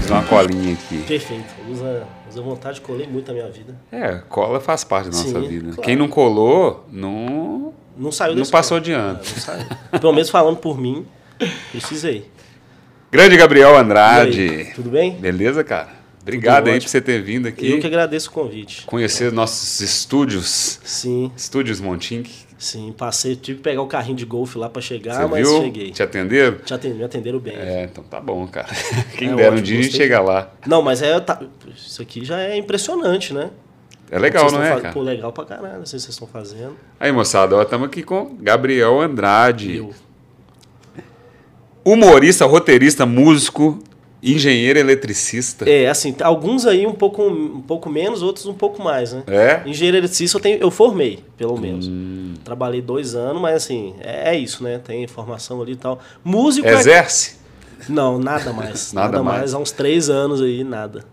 Fiz uma colinha aqui. Perfeito. Usa, usa vontade, colei muito na minha vida. É, cola faz parte da nossa Sim, vida. claro. Quem não colou, não, Não saiu não passou de ano. É, saiu. Pelo menos falando por mim, precisei. Grande Gabriel Andrade. aí, tudo bem? Beleza, cara? Obrigado aí ótimo. por você ter vindo Eu aqui. que agradeço o convite. Conhecer nossos estúdios. Sim, Estúdios Montink. Sim. Passei, tive que pegar o carrinho de golfe lá pra chegar, Você mas viu? cheguei. Te atenderam? Já atendi- me atenderam bem. É, então tá bom, cara. Quem É dera um dia a gente chega lá. Não, mas é, tá- isso aqui já é impressionante, né? É legal, não é, faz- cara? Pô, legal pra caralho, não sei se vocês estão fazendo. Aí, moçada, estamos aqui com Gabriel Andrade. Eu. Humorista, roteirista, músico, engenheiro eletricista. É, assim, alguns aí um pouco, um pouco menos, outros um pouco mais, né? É? Engenheiro eletricista eu, tenho, eu formei, pelo menos. Hum. Trabalhei dois anos, mas assim, é, é isso, né? Tem formação ali e tal. Músico é... Exerce? Não, nada mais. Nada nada mais. mais. Há uns três anos aí, nada.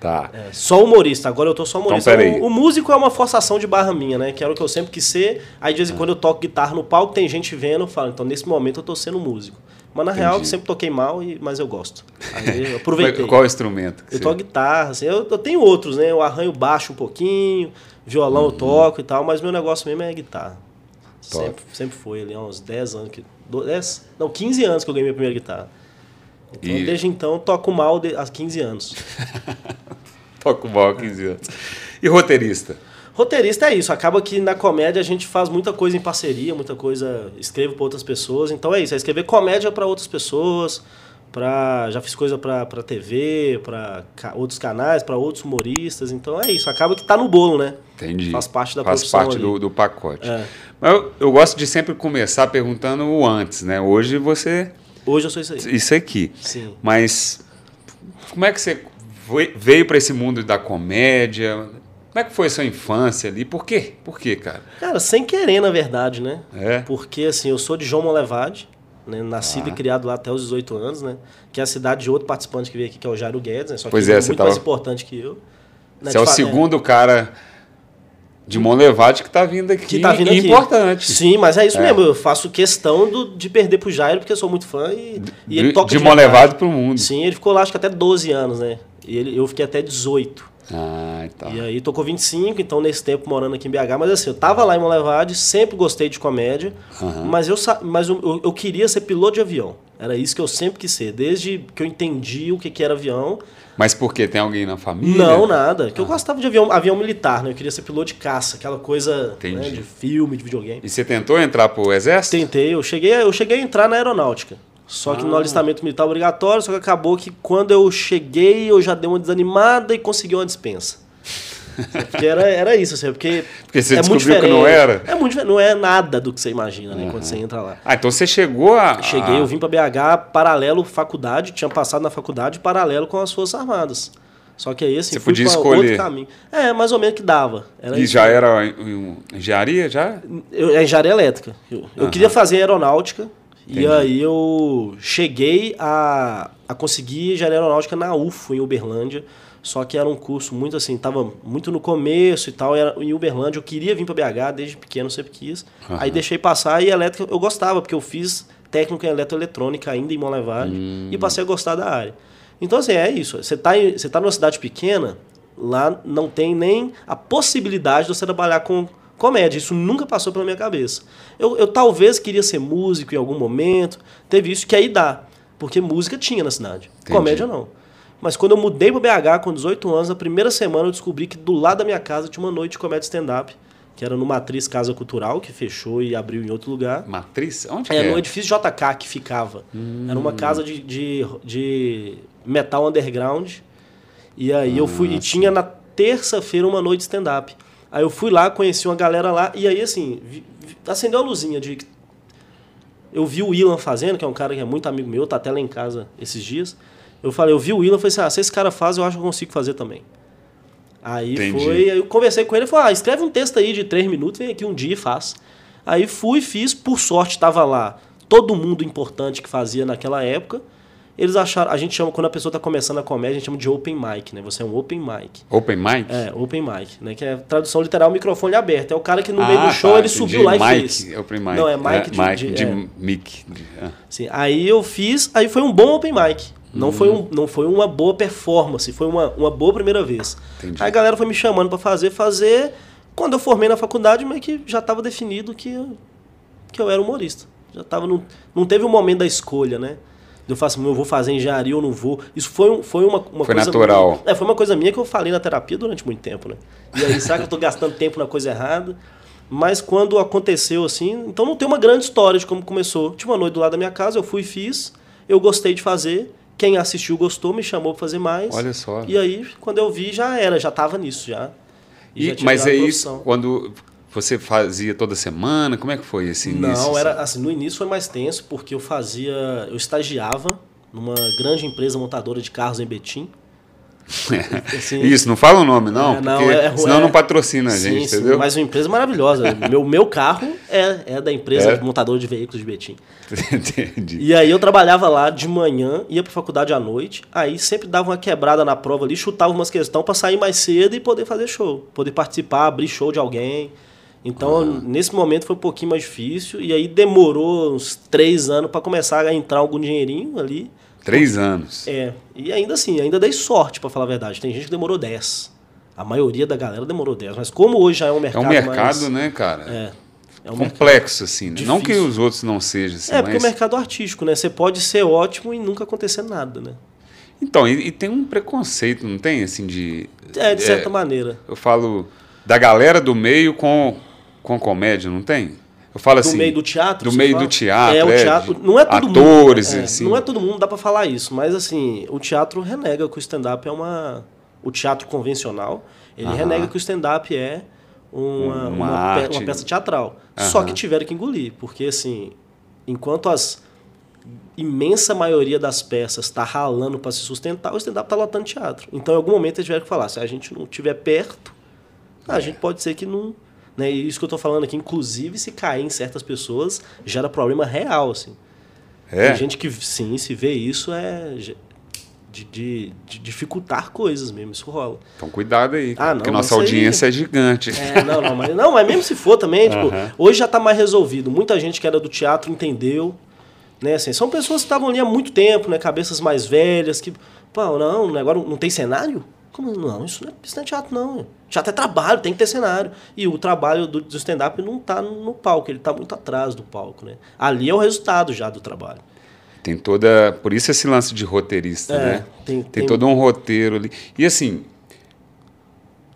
Tá. É, só humorista. Agora eu tô só humorista. Então, o, o músico é uma forçação de barra minha, né? Que era o que eu sempre quis ser. Aí de vez em quando eu toco guitarra no palco, tem gente vendo, eu falo, então nesse momento eu tô sendo músico. Mas na real eu Entendi. sempre toquei mal, e, mas eu gosto. Aí eu Mas aproveitei. Qual instrumento? que Eu toco guitarra, assim, eu, eu tenho outros, né? Eu arranho baixo um pouquinho, violão Uhum. eu toco e tal, mas meu negócio mesmo é guitarra. Top. Sempre, sempre foi ali, há uns 10 anos que. do- 10? Não, 15 anos que eu ganhei minha primeira guitarra. Então, E- desde então, eu toco mal de, há 15 anos. Toco mal há 15 anos. E roteirista? Roteirista é isso, acaba que na comédia a gente faz muita coisa em parceria, muita coisa, escrevo para outras pessoas, então é isso, é escrever comédia para outras pessoas, pra, já fiz coisa para TV, para outros canais, para outros humoristas, então é isso, acaba que tá no bolo, né? Entendi. Faz parte da Faz parte do, do pacote. É. Mas eu, eu gosto de sempre começar perguntando o antes, né? Hoje você. Hoje eu sou isso aí. Isso aqui. Sim. Mas como é que você veio para esse mundo da comédia? Como é que foi a sua infância ali? Por quê? Por quê, cara? Cara, sem querer, na verdade, né? É? Porque, assim, eu sou de João Molevade, né? Nascido Ah. e criado lá até os 18 anos, né? Que é a cidade de outro participante que veio aqui, que é o Jairo Guedes, né? Só que Pois ele é, é você muito tava- mais importante que eu. Né, Você é o de fa- segundo cara de Monlevade que está vindo aqui. que tá vindo aqui. importante. Sim, mas é isso É. mesmo. Eu faço questão do- de perder pro Jairo, porque eu sou muito fã e, e ele de toca de verdade. Monlevade para o mundo. Sim, ele ficou lá acho que até 12 anos, né? E ele, eu fiquei até 18. Ah, então. E aí tocou 25, então nesse tempo morando aqui em BH, mas assim, eu tava lá em Monlevade, sempre gostei de comédia, Aham. mas, eu, mas eu, eu- queria ser piloto de avião. Era isso que eu sempre quis ser, desde que eu entendi o que, que era avião. Mas por quê? Tem alguém na família? Não, nada. Que eu gostava de avião, avião militar, né? Eu queria ser piloto de caça, aquela coisa né, de filme, de videogame. E você tentou entrar pro exército? Tentei, eu cheguei, eu cheguei a entrar na aeronáutica. Só que no Ah. alistamento militar obrigatório, só que acabou que quando eu cheguei, eu já dei uma desanimada e consegui uma dispensa. Porque era, era isso, assim, porque. Porque você é muito descobriu que não era? É muito não é nada do que você imagina, né, quando você entra lá. Ah, então você chegou a. Cheguei, eu vim pra BH paralelo faculdade, tinha passado na faculdade paralelo com as Forças Armadas. Só que aí, assim, Você fui podia pra escolher. outro caminho. É, mais ou menos que dava. Era E isso. já era engenharia? Já? Eu, é engenharia elétrica. Eu, eu Aham. queria fazer aeronáutica. Entendi. E aí eu cheguei a, a conseguir engenharia aeronáutica na UFO, em Uberlândia. Só que era um curso muito assim, tava muito no começo e tal. Era em Uberlândia, eu queria vir para BH desde pequeno, sempre quis. Aham. Aí deixei passar e elétrica eu gostava, porque eu fiz técnico em eletroeletrônica ainda em Monlevade Hum. e passei a gostar da área. Então, assim, é isso. Você tá, em, você tá numa cidade pequena, lá não tem nem a possibilidade de você trabalhar com comédia. Isso nunca passou pela minha cabeça. Eu, eu talvez queria ser músico em algum momento, teve isso que aí dá. Porque música tinha na cidade. Entendi. Comédia não. Mas quando eu mudei para BH com 18 anos, na primeira semana eu descobri que do lado da minha casa tinha uma noite de comédia stand-up, que era no Matriz Casa Cultural, que fechou e abriu em outro lugar. Matriz? Onde que É, é? no edifício JK que ficava. Era uma casa de, de, de metal underground. E aí eu fui. E tinha na terça-feira uma noite stand-up. Aí eu fui lá, conheci uma galera lá, e aí assim, vi- vi- acendeu a luzinha de. Eu vi o Ilan fazendo, que é um cara que é muito amigo meu, tá até lá em casa esses dias. Eu falei, eu vi o Ilan, falei assim, ah, se esse cara faz, eu acho que eu consigo fazer também. Aí Entendi. foi, aí eu conversei com ele, ele falou, ah, escreve um texto aí de três minutos, vem aqui um dia e faz. Aí fui, fiz, por sorte estava lá todo mundo importante que fazia naquela época, Eles acharam, a gente chama, quando a pessoa está começando a comédia, a gente chama de open mic, né? Você é um open mic. Open mic? É, open mic, né? Que é tradução literal, microfone aberto. É o cara que no ah, meio do show tá, ele subiu lá e fez. Open mic. Não, é mic é, de, mic de, de, é. mic. É. Sim, aí eu fiz, aí foi um bom open mic. Não, hum. foi, um, não foi uma boa performance, foi uma, uma boa primeira vez. Entendi. Aí a galera foi me chamando para fazer, fazer. Quando eu formei na faculdade, meio que já estava definido que, eu, que eu era humorista. Já tava no, não teve um momento da escolha, né? Eu faço assim, eu vou fazer engenharia ou não vou. Isso foi, foi uma, uma foi coisa. natural. Minha, é, foi uma coisa minha que eu falei na terapia durante muito tempo, né? E aí, sabe que eu estou gastando tempo na coisa errada? Mas quando aconteceu assim, então não tem uma grande história de como começou. Tinha uma noite do lado da minha casa, eu fui e fiz, eu gostei de fazer. Quem assistiu gostou, me chamou para fazer mais. Olha só. E aí, quando eu vi, já era, já estava nisso já. E, e já mas é isso, quando você fazia toda semana? Como é que foi esse início? Não, era assim? assim, no início foi mais tenso, porque eu fazia. Eu estagiava numa grande empresa montadora de carros em Betim. Assim, Isso, não fala o nome, não, é, não é, é, senão é, não patrocina a gente, sim, entendeu? Sim, mas uma empresa maravilhosa. meu, meu carro é, é da empresa é? montadora de veículos de Betim. Entendi. E aí eu trabalhava lá de manhã, ia pra faculdade à noite, aí sempre dava uma quebrada na prova ali, chutava umas questões para sair mais cedo e poder fazer show. Poder participar, abrir show de alguém. Então, ah. nesse momento foi um pouquinho mais difícil. E aí demorou uns três anos para começar a entrar algum dinheirinho ali. Três anos. É. E ainda assim, ainda dei sorte, para falar a verdade. Tem gente que demorou dez. A maioria da galera demorou dez. Mas como hoje já é um mercado. É um mercado, mais... né, cara? É. É um complexo, assim. Né? Não que os outros não sejam assim. É, porque mas... o mercado artístico, né? Você pode ser ótimo e nunca acontecer nada, né? Então, e, e tem um preconceito, não tem, assim, de. É, de certa é, maneira. Eu falo da galera do meio com com comédia, não tem? Eu falo assim. Do meio do teatro? Do meio fala? do teatro. É, o é, teatro. Não é todo atores, mundo. É, assim. Não é todo mundo, dá para falar isso. Mas, assim, o teatro renega que o stand-up é uma. O teatro convencional, ele Aham. renega que o stand-up é uma, uma, uma, pe uma, peça teatral. Aham. Só que tiveram que engolir. Porque, assim, enquanto as imensa maioria das peças está ralando para se sustentar, o stand-up está lotando teatro. Então, em algum momento, eles tiveram que falar: se a gente não estiver perto, a é. gente pode ser que não né? E isso que eu estou falando aqui, inclusive, se cair em certas pessoas, gera problema real, assim. É? Tem gente que, sim, se vê isso, é de, de, de, dificultar coisas mesmo, isso rola. Então cuidado aí, ah, não, porque nossa audiência aí... é gigante. É, não, não, mas, não, mas mesmo se for também, tipo, hoje já está mais resolvido. Muita gente que era do teatro entendeu, né, assim, são pessoas que estavam ali há muito tempo, né, cabeças mais velhas, que, pô, não, agora não tem cenário? Como, não, isso não, é, isso não é teatro, não. Teatro é trabalho, tem que ter cenário. E o trabalho do, do stand-up não está no palco, ele está muito atrás do palco. Né? Ali é o resultado já do trabalho. Tem toda. Por isso esse lance de roteirista, é, né? Tem, tem, tem, todo um roteiro ali. E assim,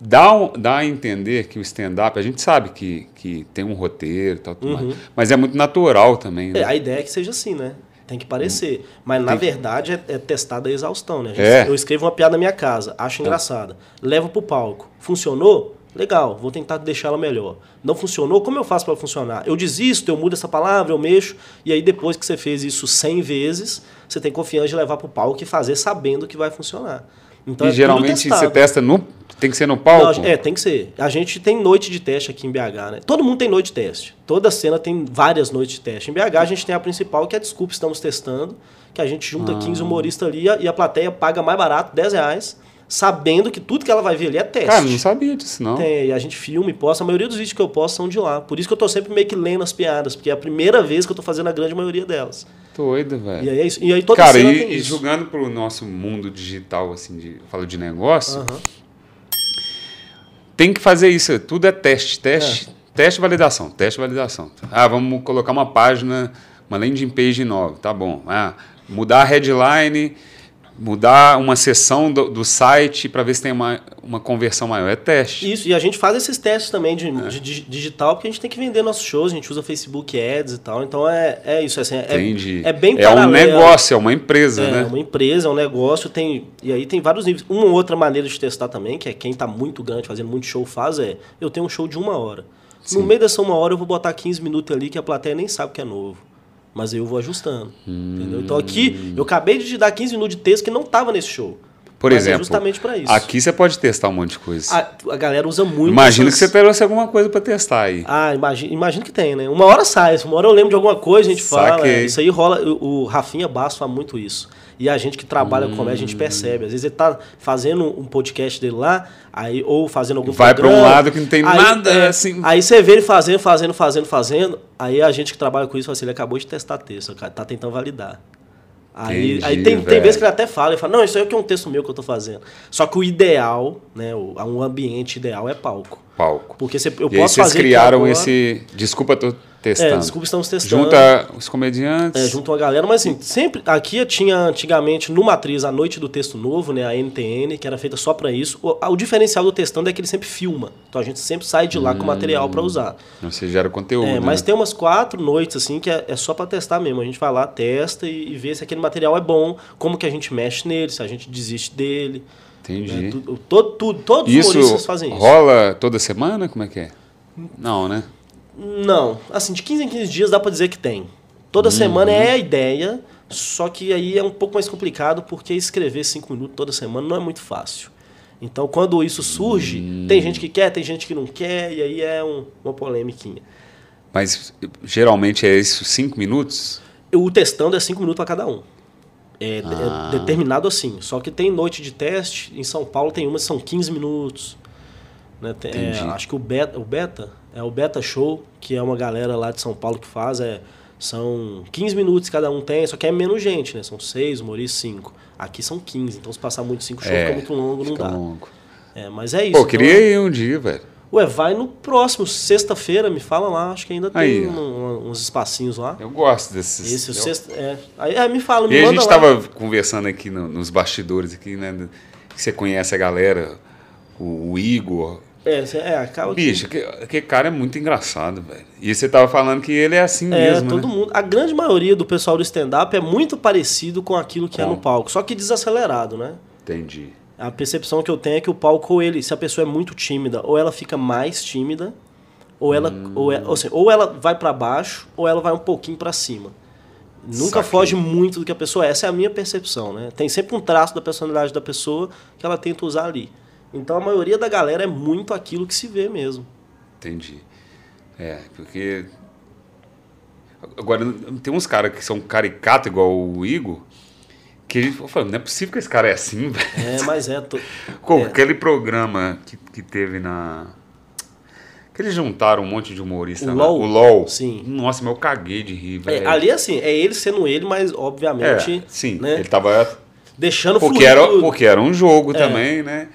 dá, dá a entender que o stand-up, a gente sabe que, que tem um roteiro tal, uhum. mas é muito natural também. Né? É, a ideia é que seja assim, né? Tem que parecer. Mas, na verdade, é, é testada a exaustão, né? A gente, é. Eu escrevo uma piada na minha casa, acho tá. engraçada. Levo pro palco. Funcionou? Legal, vou tentar deixá-la melhor. Não funcionou? Como eu faço para funcionar? Eu desisto, eu mudo essa palavra, eu mexo. E aí, depois que você fez isso 100 vezes, você tem confiança de levar pro palco e fazer sabendo que vai funcionar. Então, e é geralmente você testa no. Tem que ser no palco? Não, é, tem que ser. A gente tem noite de teste aqui em BH, né? Todo mundo tem noite de teste. Toda cena tem várias noites de teste. Em BH a gente tem a principal, que é a Desculpa, estamos testando, que a gente junta ah. 15 humoristas ali e a plateia paga mais barato, 10 reais, sabendo que tudo que ela vai ver ali é teste. Cara, não sabia disso, não. Tem, e a gente filma e posta. A maioria dos vídeos que eu posto são de lá. Por isso que eu tô sempre meio que lendo as piadas, porque é a primeira vez que eu tô fazendo a grande maioria delas. Doido, velho. E aí é isso. E aí toda Cara, e, e julgando pro nosso mundo digital, assim, de, falo de negócio, tem que fazer isso. Tudo é teste, teste, é. teste, validação, teste, validação. Ah, vamos colocar uma página, uma landing page nova, tá bom. Ah, mudar a headline mudar uma seção do, do site para ver se tem uma, uma conversão maior. É teste. Isso, e a gente faz esses testes também de, é. de, digital, porque a gente tem que vender nossos shows, a gente usa Facebook Ads e tal. Então é, é isso. Assim, é, Entendi. É, bem É um negócio, é uma empresa, é, né? É uma empresa, é um negócio. Tem, e aí tem vários níveis. Uma outra maneira de testar também, que é quem está muito grande, fazendo muito show, faz, é eu tenho um show de uma hora. Sim. No meio dessa uma hora eu vou botar 15 minutos ali que a plateia nem sabe que é novo mas eu vou ajustando. Hum. Entendeu? Então aqui, eu acabei de te dar 15 minutos de texto que não estava nesse show. Por Mas é exemplo, justamente pra isso. aqui você pode testar um monte de coisa. A, a galera usa muito. Imagina essas- que você trouxe alguma coisa para testar aí. Ah, imagina, imagina que tem, né? Uma hora sai, uma hora eu lembro de alguma coisa, a gente fala. Saquei. é, Isso aí rola. O, o Rafinha Basso faz muito isso. E a gente que trabalha com comédia, a Hum. gente percebe. Às vezes ele tá fazendo um podcast dele lá, aí, ou fazendo algum Vai pra um lado que não tem aí, nada, é, assim. Aí você vê ele fazendo, fazendo, fazendo, fazendo. Aí a gente que trabalha com isso fala assim, ele acabou de testar texto, cara, tá tentando validar. Aí, Entendi, aí tem, tem vezes que ele até fala, ele fala, não, isso aí é um texto meu que eu tô fazendo. Só que o ideal, né, o, um ambiente ideal é palco. Palco. Porque você, eu e aí posso vocês fazer aqui criaram agora- esse. Desculpa, tô testando. É, desculpa, estamos testando. Junta os comediantes. É, junto uma galera, mas assim, sempre. Aqui tinha antigamente no Matriz a Noite do Texto Novo, né? A NTN, que era feita só pra isso. O, o diferencial do testando é que ele sempre filma. Então a gente sempre sai de lá com material pra usar. Você gera conteúdo. É, mas né? tem umas quatro noites, assim, que é, é só pra testar mesmo. A gente vai lá, testa e, e vê se aquele material é bom, como que a gente mexe nele, se a gente desiste dele. Entendi. Tudo, todo, tudo, todos os humoristas fazem isso. rola toda semana? Como é que é? Não, né? Não, assim, de 15 em 15 dias dá pra dizer que tem. Toda semana é a ideia, só que aí é um pouco mais complicado porque escrever 5 minutos toda semana não é muito fácil. Então, quando isso surge, tem gente que quer, tem gente que não quer, e aí é um- uma polêmiquinha. Mas geralmente é isso, cinco minutos? O testando é 5 minutos para cada um. É, de- Ah. é determinado assim. Só que tem noite de teste, em São Paulo tem umas que são 15 minutos. né? Tem- é, acho que o Beta, o Beta é o Beta Show, que é uma galera lá de São Paulo que faz. É, são 15 minutos cada um tem, só que é menos gente, né? São 6, humoristas 5. Aqui são 15, então se passar muito 5 shows É, fica muito longo, não dá. longo. É, mas é isso. Pô, então- queria ir um dia, velho. Ué, vai no próximo, sexta-feira, me fala lá, acho que ainda tem Aí, um- uns espacinhos lá. Eu gosto desses. Esse, o eu- sexta, é. Aí, é, me fala, me E a gente lá. tava conversando aqui no- nos bastidores aqui, né? Que você conhece a galera, o, o Igor. É, é acaba Bicho, que, que cara é muito engraçado, velho. E você tava falando que ele é assim É, mesmo, todo né? mundo. A grande maioria do pessoal do stand-up é muito parecido com aquilo que é Com. no palco, só que desacelerado, né? Entendi. A percepção que eu tenho é que o palco, ele, se a pessoa é muito tímida, ou ela fica mais tímida, ou ela, Hum. ou, é, ou, seja, ou ela vai pra baixo, ou ela vai um pouquinho pra cima. Nunca Saquei. foge muito do que a pessoa é. Essa é a minha percepção, né? Tem sempre um traço da personalidade da pessoa que ela tenta usar ali. Então a maioria da galera é muito aquilo que se vê mesmo. Entendi. É, porque. Agora, tem uns caras que são caricato igual o Igor, que eu falo, não é possível que esse cara é assim, velho. É, mas é. to- Com É. aquele programa que, que teve na. Que eles juntaram um monte de humorista O lá. LOL? O LOL. Sim. Nossa, mas eu caguei de rir, É, velho. ali, assim, é ele sendo ele, mas É, obviamente. sim, né? ele tava. Deixando Porque fluir era, porque era um jogo É. também, né?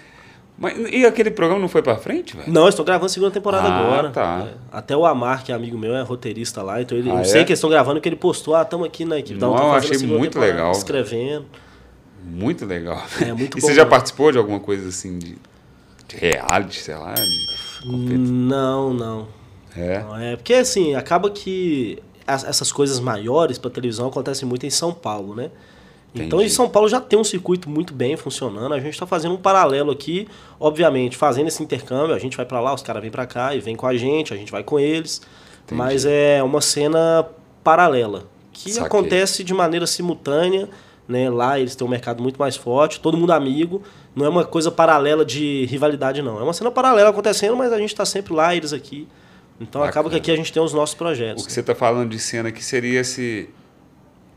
Mas, e aquele programa não foi pra frente, velho? Não, estou gravando a segunda temporada Ah, agora. tá. É. Até o Amar, que é amigo meu, é roteirista lá, então ele, Ah, eu é? sei que eles estão gravando porque ele postou, ah, estamos aqui na equipe. Não, tamo eu achei muito legal. Escrevendo. Muito legal. É, muito e bom você já participou de alguma coisa assim de, de reality, sei lá? De Não, não. É. Não, É porque assim, acaba que as- essas coisas maiores para televisão acontecem muito em São Paulo, né? Então, em Entendi. São Paulo já tem um circuito muito bem funcionando. A gente está fazendo um paralelo aqui, obviamente, fazendo esse intercâmbio. A gente vai para lá, os caras vêm para cá e vêm com a gente, a gente vai com eles. Mas é uma cena paralela que Saquei. acontece de maneira simultânea. Né? Lá eles têm um mercado muito mais forte, todo mundo amigo. Não é uma coisa paralela de rivalidade, não. É uma cena paralela acontecendo, mas a gente está sempre lá, eles aqui. Então acaba que Bacana. aqui a gente tem os nossos projetos. O que você está falando de cena que seria esse.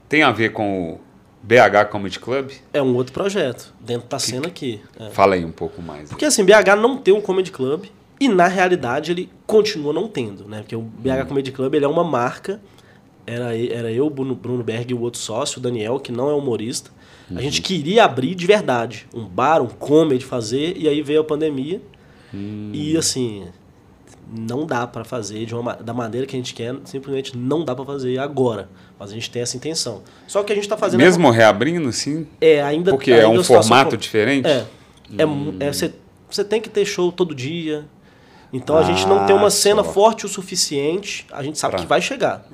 Tem a ver com o BH Comedy Club? É um outro projeto, dentro da cena aqui. é. Fala aí um pouco mais. Porque assim, BH não tem um comedy club e na realidade ele continua não tendo, né? Porque o BH Comedy Club ele é uma marca. Era, era eu, Bruno, Bruno Berg e o outro sócio, o Daniel, que não é humorista. A gente queria abrir de verdade, um bar, um comedy fazer, e aí veio a pandemia. E assim, não dá pra fazer de uma, ma- da maneira que a gente quer, simplesmente não dá pra fazer agora. Mas a gente tem essa intenção. Só que a gente tá fazendo Mesmo reabrindo, assim? é ainda Porque ainda é um formato com- diferente? é. É, mu- é, você, você tem que ter show todo dia. Então a gente não Ah, tem uma cena só. forte o suficiente. A gente sabe Pra- que vai chegar.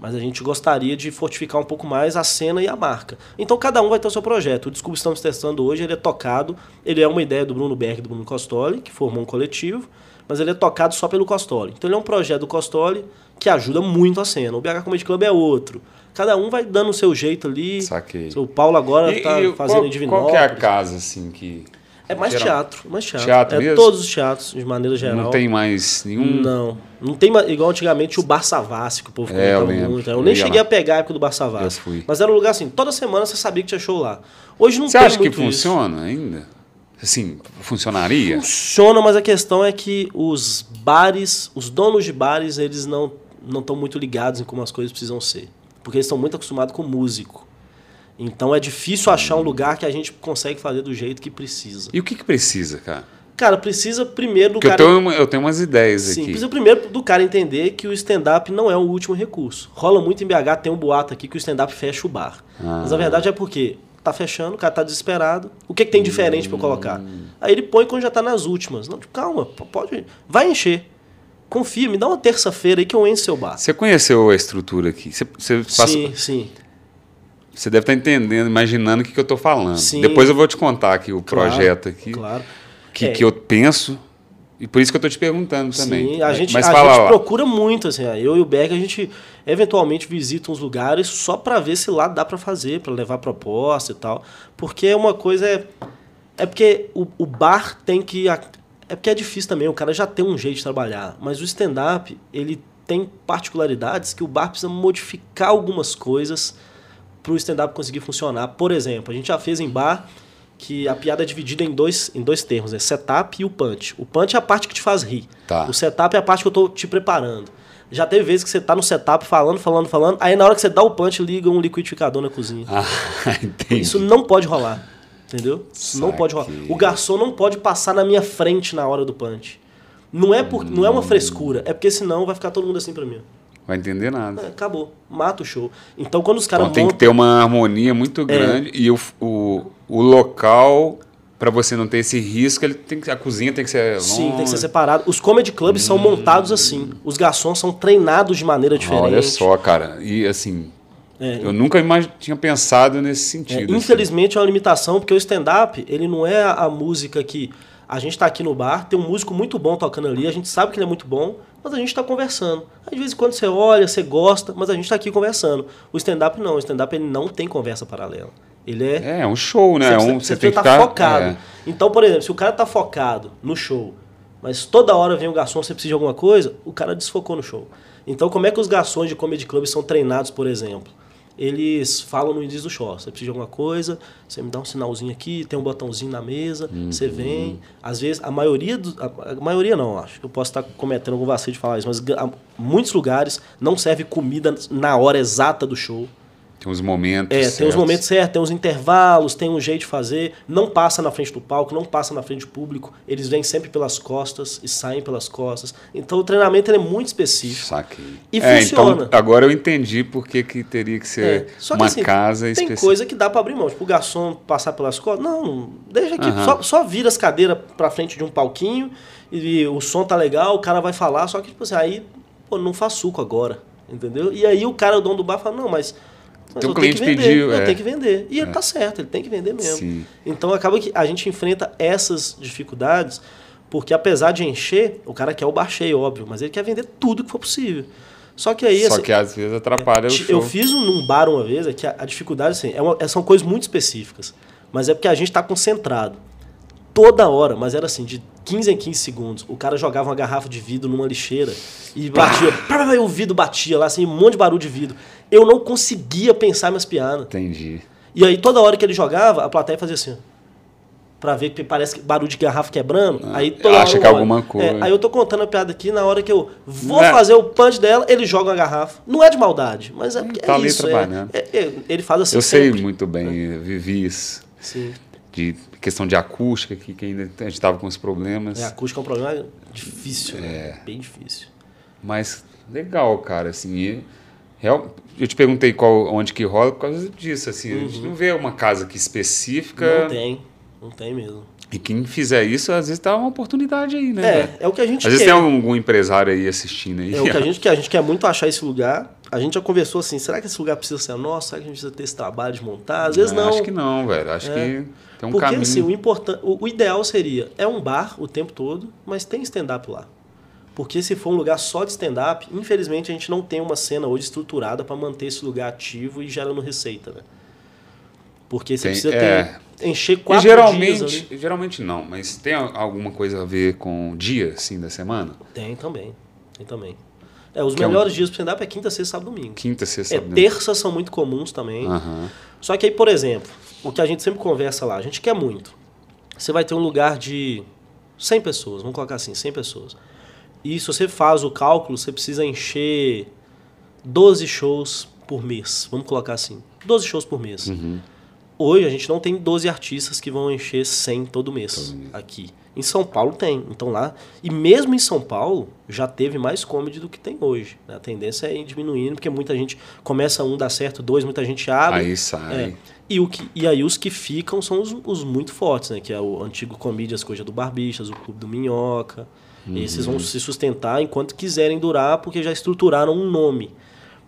Mas a gente gostaria de fortificar um pouco mais a cena e a marca. Então cada um vai ter o seu projeto. O Desculpa Estamos Testando hoje, ele é tocado. Ele é uma ideia do Bruno Berg e do Bruno Costoli, que formou um coletivo. Mas ele é tocado só pelo Costoli. Então ele é um projeto do Costoli que ajuda muito a cena. O BH Comedy Club é outro. Cada um vai dando o seu jeito ali. Saquei. O Paulo agora E- tá e fazendo qual, Divinópolis. qual que é a casa, assim, que... É mais geral- teatro, mais teatro. Teatro é mesmo? todos os teatros, de maneira geral. Não tem mais nenhum... Não. Não tem igual antigamente o Bar Savassi, que o povo É, eu muito. Eu Eu nem ia cheguei lá. a pegar a época do Bar Savassi. Eu fui. Mas era um lugar assim, toda semana você sabia que tinha show lá. Hoje não Você tem acha que muito isso. funciona ainda? Assim, funcionaria? Funciona, mas a questão é que os bares, os donos de bares, eles não não estão muito ligados em como as coisas precisam ser. Porque eles estão muito acostumados com músico. Então é difícil achar um lugar que a gente consegue fazer do jeito que precisa. E o que que precisa, cara? Cara, precisa primeiro do Porque eu cara. tenho, eu tenho umas ideias Sim, aqui. precisa primeiro do cara entender que o stand-up não é o último recurso. Rola muito em BH, tem um boato aqui que o stand-up fecha o bar. Ah. Mas a verdade é porque tá fechando, o cara tá desesperado. O que, que tem diferente eu colocar? Aí ele põe quando já tá nas últimas. Não, tipo, calma, pode. Vai encher. Confia, me dá uma terça-feira aí que eu encho seu bar. Você conheceu a estrutura aqui? Você, você, passa- Sim, sim. você deve estar entendendo, imaginando o que, que eu estou falando. Sim. Depois eu vou te contar aqui o Claro, projeto aqui, Claro. que, É. que eu penso. E por isso que eu estou te perguntando também. Sim, a gente, Mas a fala gente procura muito, assim, eu e o Berg, a gente eventualmente visita uns lugares só pra ver se lá dá pra fazer, pra levar proposta e tal. Porque uma coisa é. É porque o, o bar tem que. É porque é difícil também, o cara já tem um jeito de trabalhar. Mas o stand-up, ele tem particularidades que o bar precisa modificar algumas coisas para o stand-up conseguir funcionar. Por exemplo, a gente já fez em bar que a piada é dividida em dois, em dois termos, é setup e o punch. O punch é a parte que te faz rir. Tá. O setup é a parte que eu tô te preparando. Já teve vezes que você tá no setup falando, falando, falando, aí na hora que você dá o punch, liga um liquidificador na cozinha. Ah, entendi. Isso não pode rolar. Entendeu? Isso não pode rolar. O garçom não pode passar na minha frente na hora do punch. Não é, por, não é uma frescura, é porque senão vai ficar todo mundo assim pra mim. Vai entender nada. É, acabou. Mata o show. Então quando os caras Então tem que ter uma harmonia É. muito grande e o, o, o local, para você não ter esse risco, ele tem que, a cozinha tem que ser longe. Sim, tem que ser separado. Os comedy clubs são montados assim. Os garçons são treinados de maneira diferente. Olha só, cara. E assim, É, eu nunca tinha pensado nesse É, sentido. assim. infelizmente é uma limitação, porque o stand-up, ele não é a, a música que a gente tá aqui no bar, tem um músico muito bom tocando ali, a gente sabe que ele é muito bom, mas a gente tá conversando. Aí, de vez em quando você olha, você gosta, mas a gente tá aqui conversando. O stand-up não, o stand-up ele não tem conversa paralela. Ele é É, um show, né? Você, um, você você tem que estar estar focado. é. Então, por exemplo, se o cara tá focado no show, mas toda hora vem um garçom, você precisa de alguma coisa, o cara desfocou no show. Então, como é que os garçons de comedy club são treinados, por exemplo? Eles falam no início do show, você precisa de alguma coisa, você me dá um sinalzinho aqui, tem um botãozinho na mesa, você Uhum. vem. Às vezes, a maioria, do, a, a maioria não, acho que eu posso estar cometendo algum vacilo de falar isso, mas ga- muitos lugares não serve comida na hora exata do show. Tem uns momentos. É, tem os certos. momentos certos, tem os intervalos, tem um jeito de fazer. Não passa na frente do palco, não passa na frente do público. Eles vêm sempre pelas costas e saem pelas costas. Então o treinamento é muito específico. Saquei. E é, funciona. Então, agora eu entendi por que que teria que É, ser que uma assim, casa tem específica. coisa que dá pra abrir mão. Tipo, o garçom passar pelas costas. Não, deixa aqui. Aham. Só, só vira as cadeiras pra frente de um palquinho e o som tá legal, o cara vai falar. Só que, tipo assim, aí, pô, não faz suco agora. Entendeu? E aí o cara, o dono do bar, fala: não, mas. Tenho que cliente vender, pediu, eu é. tenho que vender. E ele tá certo, ele tem que vender mesmo. Sim. Então acaba que a gente enfrenta essas dificuldades, porque apesar de encher, o cara quer o bar cheio, óbvio, mas ele quer vender tudo que for possível. Só que aí. Só assim, que às vezes atrapalha o Ti- show. Eu fiz um, num bar uma vez, é que a, a dificuldade assim, é uma- é- são coisas muito específicas. Mas é porque a gente está concentrado. Toda hora, mas era assim, de 15 em 15 segundos, o cara jogava uma garrafa de vidro numa lixeira e batia. pá, e o vidro batia lá, assim, um monte de barulho de vidro. Eu não conseguia pensar minhas piadas. Entendi. E aí, toda hora que ele jogava, a plateia fazia assim. Pra ver que parece que barulho de garrafa quebrando. aí toda acha hora que é alguma coisa. É, aí eu tô contando a piada aqui, na hora que eu vou É. fazer o punch dela, ele joga uma garrafa. Não é de maldade, mas é porque Tá é ali isso. é- trabalhando. é- é- ele faz assim eu sei sempre. muito bem, eu vivi isso. Sim. De questão de acústica, que, que ainda a gente estava com os problemas. É, a acústica é um problema difícil, É. né? Bem difícil. Mas legal, cara, assim. e real- eu te perguntei qual, onde que rola por causa disso, assim. A gente não vê uma casa aqui específica. Uhum. Não tem. Não tem mesmo. E quem fizer isso, às vezes tá uma oportunidade aí, né? É, é o que a gente Às vezes quer. tem algum empresário aí assistindo aí. É o que a gente quer. A gente quer muito achar esse lugar. A gente já conversou assim, será que esse lugar precisa ser nosso? Será que a gente precisa ter esse trabalho de montar? Às vezes não. Acho que não, velho. Acho É. que tem um Porque caminho. assim, o, importan... o, o ideal seria, é um bar o tempo todo, mas tem stand-up lá. Porque se for um lugar só de stand-up, infelizmente a gente não tem uma cena hoje estruturada para manter esse lugar ativo e gerando receita, né? Porque você Tem- precisa é. ter, encher E quatro geralmente, dias ali. geralmente não, mas tem alguma coisa a ver com o dia, assim, da semana? Tem também. Tem também. É, os Que é um- melhores dias pro stand-up é quinta, sexta, sábado, domingo. Quinta, sexta, É, sábado. terças são muito comuns também. Aham. Só que aí, por exemplo, o que a gente sempre conversa lá, a gente quer muito. Você vai ter um lugar de 100 pessoas, vamos colocar assim, 100 pessoas. E se você faz o cálculo, você precisa encher 12 shows por mês, vamos colocar assim. 12 shows por mês. Hoje a gente não tem 12 artistas que vão encher 100 todo mês aqui. Em São Paulo tem, então lá. E mesmo em São Paulo já teve mais comedy do que tem hoje. né? A tendência é ir diminuindo, porque muita gente começa um, dá certo, dois, muita gente abre. Aí sai. É. E, o que, e aí os que ficam são os, os muito fortes, né? Que é o antigo Comídias Coisa do Barbichas, o Clube do Minhoca. Esses Uhum. vão se sustentar enquanto quiserem durar, porque já estruturaram um nome.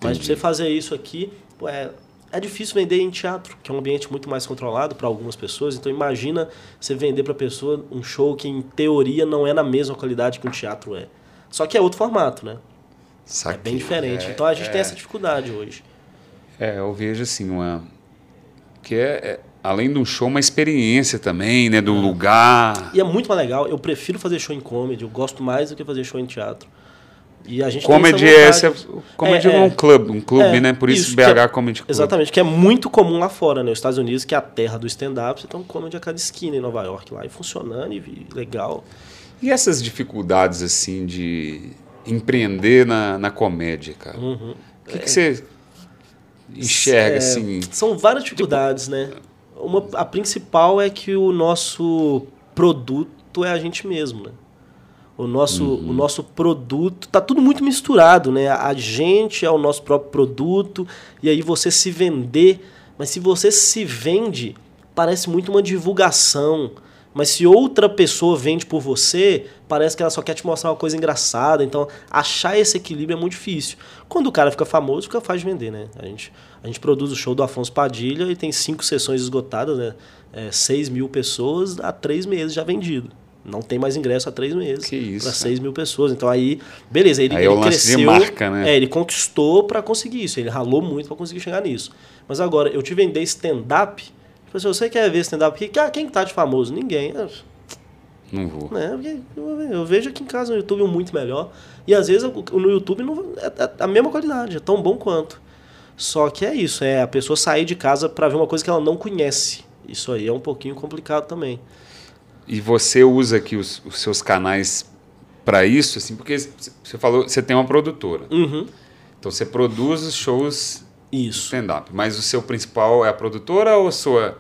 Mas pra você fazer isso aqui, pô, é, é difícil vender em teatro, que é um ambiente muito mais controlado para algumas pessoas. Então imagina você vender para pessoa um show que em teoria não é na mesma qualidade que um teatro é. Só que é outro formato, né? É Saquei. bem diferente. É, então a gente é. tem essa dificuldade hoje. É, eu vejo assim, uma. Que é, é, além de um show, uma experiência também, né? Do lugar. E é muito mais legal. Eu prefiro fazer show em comedy. Eu gosto mais do que fazer show em teatro. E a gente Comedy tem é, essa vontade. comedy é, É, é. um clube, um clube, É, né? Por isso, isso, BH é- Comedy Club. Exatamente, que é muito comum lá fora, né? Os Estados Unidos, que é a terra do stand-up, você tem um comedy a cada esquina em Nova York lá. E funcionando, e legal. E essas dificuldades, assim, de empreender na, na comédia, cara? Uhum. O que, que você enxerga, É, assim? São várias dificuldades, né? Uma, a principal é que o nosso produto é a gente mesmo, né? O nosso, Uhum. o nosso produto tá tudo muito misturado, né? A gente é o nosso próprio produto e aí você se vender, mas se você se vende, parece muito uma divulgação. Mas se outra pessoa vende por você, parece que ela só quer te mostrar uma coisa engraçada. Então, achar esse equilíbrio é muito difícil. Quando o cara fica famoso, fica fácil de vender, né? A gente, a gente produz o show do Afonso Padilha e tem cinco sessões esgotadas, né? É, 6 mil pessoas há três meses já vendido. Não tem mais ingresso há três meses. Que isso, Para. 6 mil pessoas. Então aí, beleza, ele, Aí é ele cresceu. marca, né? É, ele conquistou para conseguir isso. Ele ralou muito para conseguir chegar nisso. Mas agora, eu te vender stand-up. Tipo assim, você quer ver stand-up aqui? Ah, quem tá de famoso? Ninguém. É, Não vou. Porque eu- vejo aqui em casa no YouTube um muito melhor. E às vezes no YouTube não, é, é a mesma qualidade, é tão bom quanto. Só que é isso, é a pessoa sair de casa para ver uma coisa que ela não conhece. Isso aí é um pouquinho complicado também. E você usa aqui os, os seus canais para isso, assim, porque você falou, você tem uma produtora. Uhum. Então você produz os shows Isso. stand-up. Mas o seu principal é a produtora ou a sua,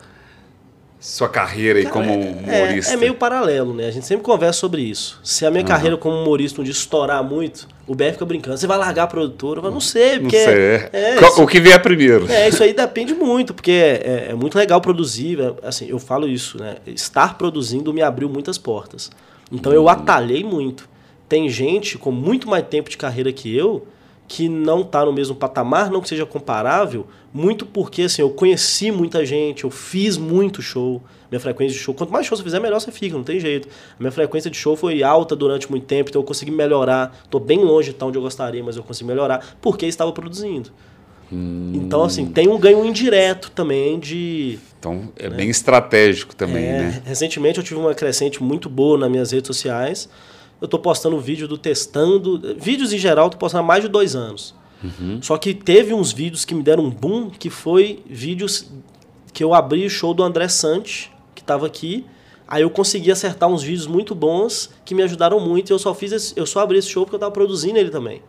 sua carreira aí como humorista? É, é meio paralelo, né? A gente sempre conversa sobre isso. Se a minha carreira como humorista um dia estourar muito, o BR fica brincando. Você vai largar a produtora? Eu falo, não sei, Não porque. sei. é. é, Qual- isso- o que vier primeiro. É, isso aí depende muito, porque é, é muito legal produzir. é, Assim, eu falo isso, né? Estar produzindo me abriu muitas portas. Então eu atalhei muito. Tem gente com muito mais tempo de carreira que eu que não está no mesmo patamar, não que seja comparável, muito porque assim, eu conheci muita gente, eu fiz muito show. Minha frequência de show, quanto mais show você fizer, melhor você fica, não tem jeito. A minha frequência de show foi alta durante muito tempo, então eu consegui melhorar. Estou bem longe de estar onde eu gostaria, mas eu consegui melhorar porque estava produzindo. Então, assim, tem um ganho indireto também de. Então é bem estratégico também, É, né? Recentemente eu tive uma crescente muito boa nas minhas redes sociais. Eu tô postando vídeo do testando. Vídeos em geral, eu tô postando há mais de dois anos. Só que teve uns vídeos que me deram um boom, que foi vídeos que eu abri o show do André Sante, que estava aqui. Aí eu consegui acertar uns vídeos muito bons que me ajudaram muito. E eu só fiz esse- eu só abri esse show porque eu tava produzindo ele também.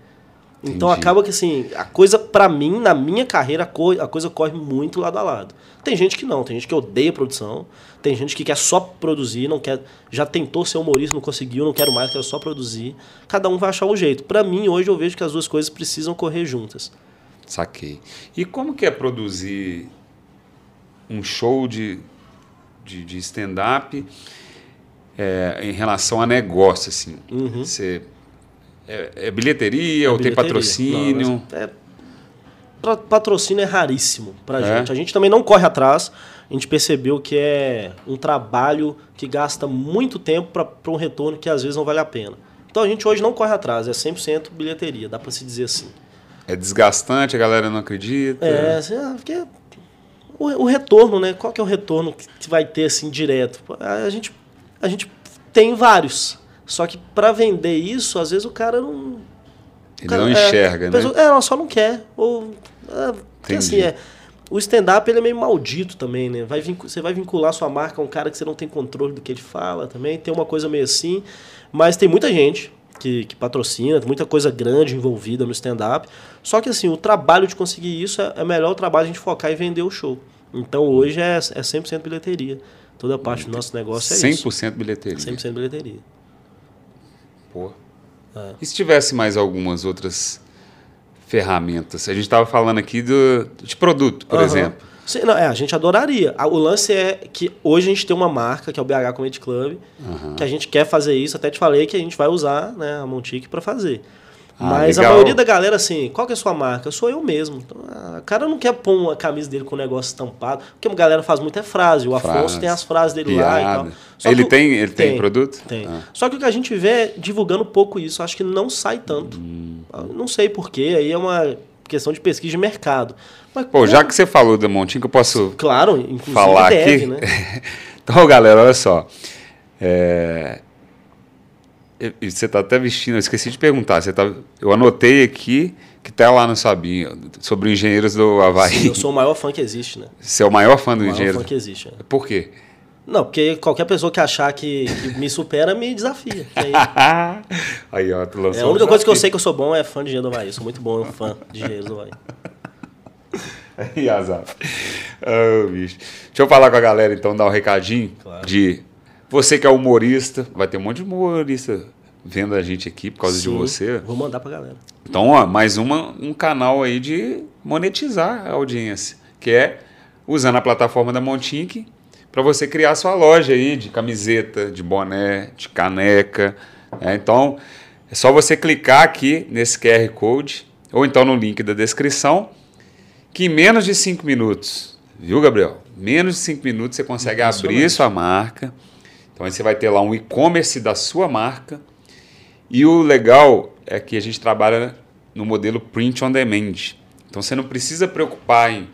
Então Entendi. acaba que assim, a coisa pra mim, na minha carreira, a, co- a coisa corre muito lado a lado. Tem gente que não, tem gente que odeia produção, tem gente que quer só produzir, não quer, já tentou ser humorista, não conseguiu, não quero mais, quero só produzir. Cada um vai achar o jeito. Pra mim, hoje eu vejo que as duas coisas precisam correr juntas. Saquei. E como que é produzir um show de, de, de stand-up é, em relação a negócio, assim? Uhum. Você... É, é bilheteria ou tem Bilheteria. patrocínio? Não, é- patrocínio é raríssimo pra É? gente. A gente também não corre atrás. A gente percebeu que é um trabalho que gasta muito tempo para um retorno que às vezes não vale a pena. Então a gente hoje não corre atrás, é 100% bilheteria, dá para se dizer assim. É desgastante, a galera não acredita. É, assim, ah, porque o, o, retorno, né? Qual que é o retorno que vai ter assim direto? A gente, a gente tem vários. Só que para vender isso, às vezes o cara não. Ele cara, não é, enxerga, né? Pessoa, é, ela só não quer. Ou. É, porque assim, é. O stand-up ele é meio maldito também, né? Vai você vai vincular sua marca a um cara que você não tem controle do que ele fala também. Tem uma coisa meio assim. Mas tem muita gente que, que patrocina, muita coisa grande envolvida no stand-up. Só que assim, o trabalho de conseguir isso é, é melhor o trabalho de a gente focar e vender o show. Então hoje é, é 100% bilheteria. Toda parte do nosso negócio é 100% isso. 100% bilheteria. 100% bilheteria. Pô. É. E se tivesse mais algumas outras ferramentas? A gente estava falando aqui do, de produto, por uhum. exemplo. Sim, não, é, a gente adoraria. O lance é que hoje a gente tem uma marca, que é o BH Comedy Club, uhum. que a gente quer fazer isso. Até te falei que a gente vai usar né, a Montique para fazer. Ah, Mas a maioria da galera, assim, qual que é a sua marca? Sou eu mesmo. Então, a cara não quer pôr uma camisa dele com o negócio estampado. O que a galera faz muito é frase. O Afonso frase, tem as frases dele piada. lá e tal. Só ele tem, ele tem, tem produto? Tem. Ah. Só que o que a gente vê é divulgando pouco isso. Acho que não sai tanto. Hum. Não sei porquê. Aí é uma questão de pesquisa de mercado. Mas, Pô, já que você falou do Montinho, que eu posso claro, falar deve, aqui. Né? então, galera, olha só. É... Você está até vestindo, eu esqueci de perguntar. Você tá... Eu anotei aqui que está lá no Sabinho, sobre engenheiros do Havaí. Sim, eu sou o maior fã que existe, né? Você é o maior fã do engenheiro? O maior fã que existe. É. Por quê? Não, porque qualquer pessoa que achar que, que me supera me desafia. Aí, aí ó, tu lançou é, a única um coisa que eu sei que eu sou bom é fã de engenheiro do Havaí. Eu sou muito bom fã de engenheiros do Havaí. E azar. Oh, bicho. Deixa eu falar com a galera então, dar um recadinho claro. de você que é humorista, vai ter um monte de humorista vendo a gente aqui por causa Sim, de você. Vou mandar pra galera. Então, ó, mais uma, um canal aí de monetizar a audiência, que é usando a plataforma da Montink para você criar sua loja aí de camiseta, de boné, de caneca. Né? Então, é só você clicar aqui nesse QR Code ou então no link da descrição, que em menos de 5 minutos, viu, Gabriel? Menos de 5 minutos você consegue abrir sua marca. Então, aí você vai ter lá um e-commerce da sua marca. E o legal é que a gente trabalha no modelo print on demand. Então, você não precisa preocupar em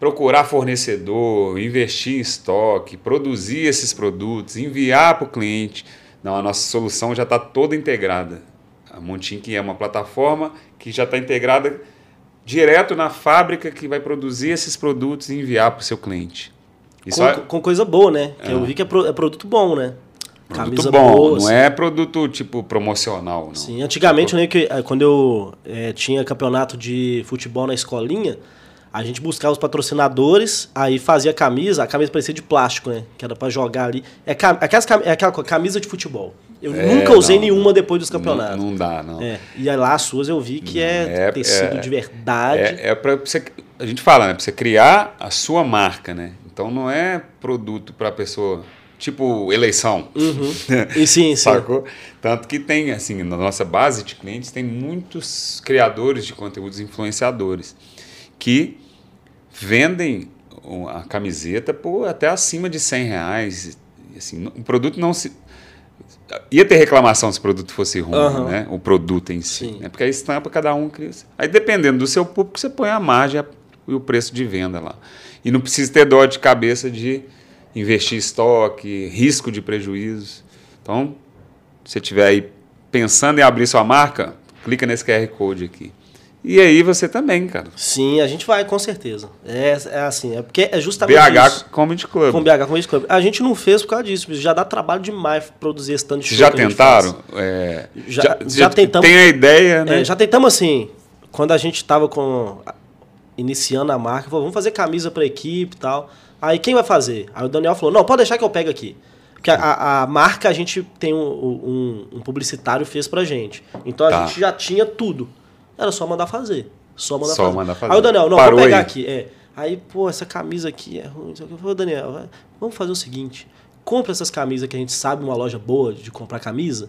procurar fornecedor, investir em estoque, produzir esses produtos, enviar para o cliente. Não, a nossa solução já está toda integrada. A Montink é uma plataforma que já está integrada direto na fábrica que vai produzir esses produtos e enviar para o seu cliente. Com, é... com, coisa boa, né? É. eu vi que é, pro, é, produto bom, né? Produto Camisa bom, boa, não assim. é produto tipo promocional. Não. Sim, antigamente, tipo... né, que, quando eu é, tinha campeonato de futebol na escolinha, a gente buscava os patrocinadores, aí fazia camisa, a camisa parecia de plástico, né? Que era para jogar ali. É, aquelas, é aquela camisa de futebol. Eu é, nunca usei não, nenhuma depois dos campeonatos. Não, não dá, não. É, e aí lá as suas eu vi que é, é tecido é, de verdade. É, é para você. A gente fala, né? Pra você criar a sua marca, né? Então não é produto para pessoa. Tipo eleição. Uhum. E sim, sim. Sacou? Tanto que tem, assim, na nossa base de clientes, tem muitos criadores de conteúdos influenciadores que vendem a camiseta por até acima de 100 reais. Assim, o produto não se. Ia ter reclamação se o produto fosse ruim, uhum. né? O produto em si. Né? Porque a estampa cada um cria. Aí dependendo do seu público, você põe a margem e o preço de venda lá. E não precisa ter dó de cabeça de investir estoque, risco de prejuízo. Então, se você estiver aí pensando em abrir sua marca, clica nesse QR Code aqui. E aí você também, cara. Sim, a gente vai, com certeza. É, é assim, é porque é justamente BH isso. Comedy Club. Com BH Comedy Club. A gente não fez por causa disso, já dá trabalho demais produzir esse tanto de show Já tentaram? É, já, já, já, tentamos. Tem a ideia, né? É, já tentamos assim, quando a gente estava com iniciando a marca, falou, vamos fazer camisa para equipe e tal. Aí quem vai fazer? Aí o Daniel falou, não, pode deixar que eu pego aqui. Porque a, a marca a gente tem um, um, um publicitário fez pra gente. Então a tá. gente já tinha tudo. Era só mandar fazer. Só mandar, só fazer. mandar fazer. Aí o Daniel, não, Parou vou pegar aí. aqui. É. Aí, pô, essa camisa aqui é ruim. Eu falei, Daniel, vamos fazer o seguinte. Compra essas camisas que a gente sabe uma loja boa de comprar camisa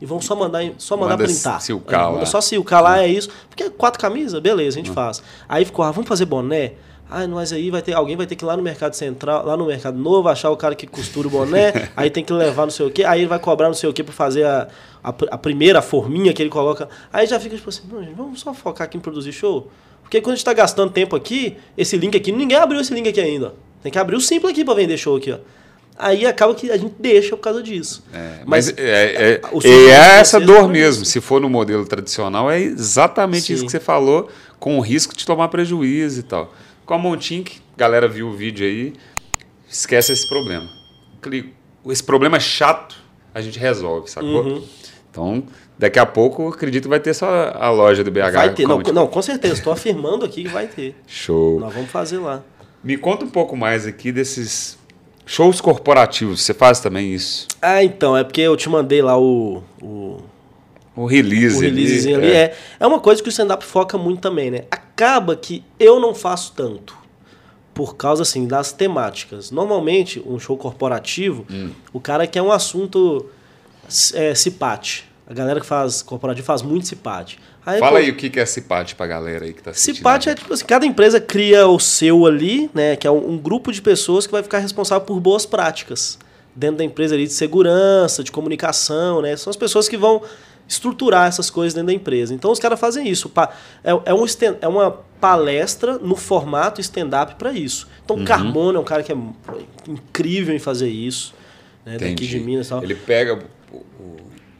e vamos só mandar, só mandar manda printar. Silcar é, manda só silcar lá, é isso. Porque quatro camisas, beleza, a gente hum. faz. Aí ficou, ah, vamos fazer boné? Ah, mas aí vai ter, alguém vai ter que ir lá no Mercado Central, lá no Mercado Novo, achar o cara que costura o boné, aí tem que levar não sei o quê, aí ele vai cobrar não sei o quê para fazer a, a, a, primeira forminha que ele coloca. Aí já fica tipo assim, não, gente, vamos só focar aqui em produzir show. Porque quando a gente está gastando tempo aqui, esse link aqui, ninguém abriu esse link aqui ainda. Tem que abrir o simples aqui para vender show aqui, ó. Aí acaba que a gente deixa por causa disso. É, mas, mas é, é, é essa dor mesmo. Se for no modelo tradicional, é exatamente Sim. isso que você falou, com o risco de tomar prejuízo e tal. Com a Montink, galera viu o vídeo aí, esquece esse problema. Esse problema chato a gente resolve, sacou? Uhum. Então, daqui a pouco, acredito que vai ter só a loja do BH. Vai ter, não, não, com certeza. Estou afirmando aqui que vai ter. Show. Nós vamos fazer lá. Me conta um pouco mais aqui desses Shows corporativos, você faz também isso? Ah, então, é porque eu te mandei lá o. O, o release. O releasezinho ali. É. é. é uma coisa que o stand-up foca muito também, né? Acaba que eu não faço tanto. Por causa, assim, das temáticas. Normalmente, um show corporativo, hum. o cara quer um assunto é, cipate. A galera que faz corporativo faz muito cipate. Aí, Fala pô, aí o que é CIPAT pra galera aí que tá assistindo. CIPAT é tipo assim, cada empresa cria o seu ali, né? Que é um, um, grupo de pessoas que vai ficar responsável por boas práticas. Dentro da empresa ali de segurança, de comunicação, né? São as pessoas que vão estruturar essas coisas dentro da empresa. Então os caras fazem isso. É, é, um, é uma palestra no formato stand-up para isso. Então uhum. Carmona é um cara que é incrível em fazer isso. Né? Daqui de Minas e tal. Ele pega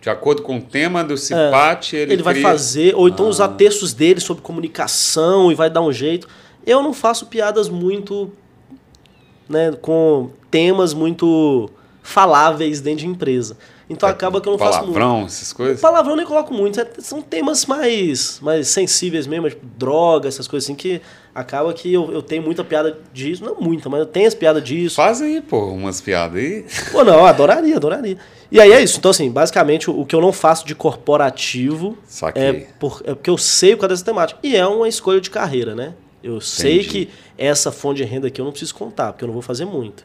de acordo com o tema do CIPAT, é, ele, ele vai cria... fazer, ou então ah. usar textos dele sobre comunicação e vai dar um jeito. Eu não faço piadas muito. Né, com temas muito faláveis dentro de empresa. Então é, acaba que eu não palavrão, faço muito. Palavrão, essas coisas? Palavrão eu nem coloco muito. É, são temas mais, mais sensíveis mesmo, tipo droga, essas coisas assim, que acaba que eu, eu tenho muita piada disso. Não muita, mas eu tenho as piadas disso. Faz aí, pô, umas piadas aí. Pô, não, adoraria, adoraria. E aí é isso. Então, assim, basicamente, o, que eu não faço de corporativo é, por, é porque eu sei o que é dessa temática. E é uma escolha de carreira, né? Eu Entendi. sei que essa fonte de renda aqui eu não preciso contar, porque eu não vou fazer muito.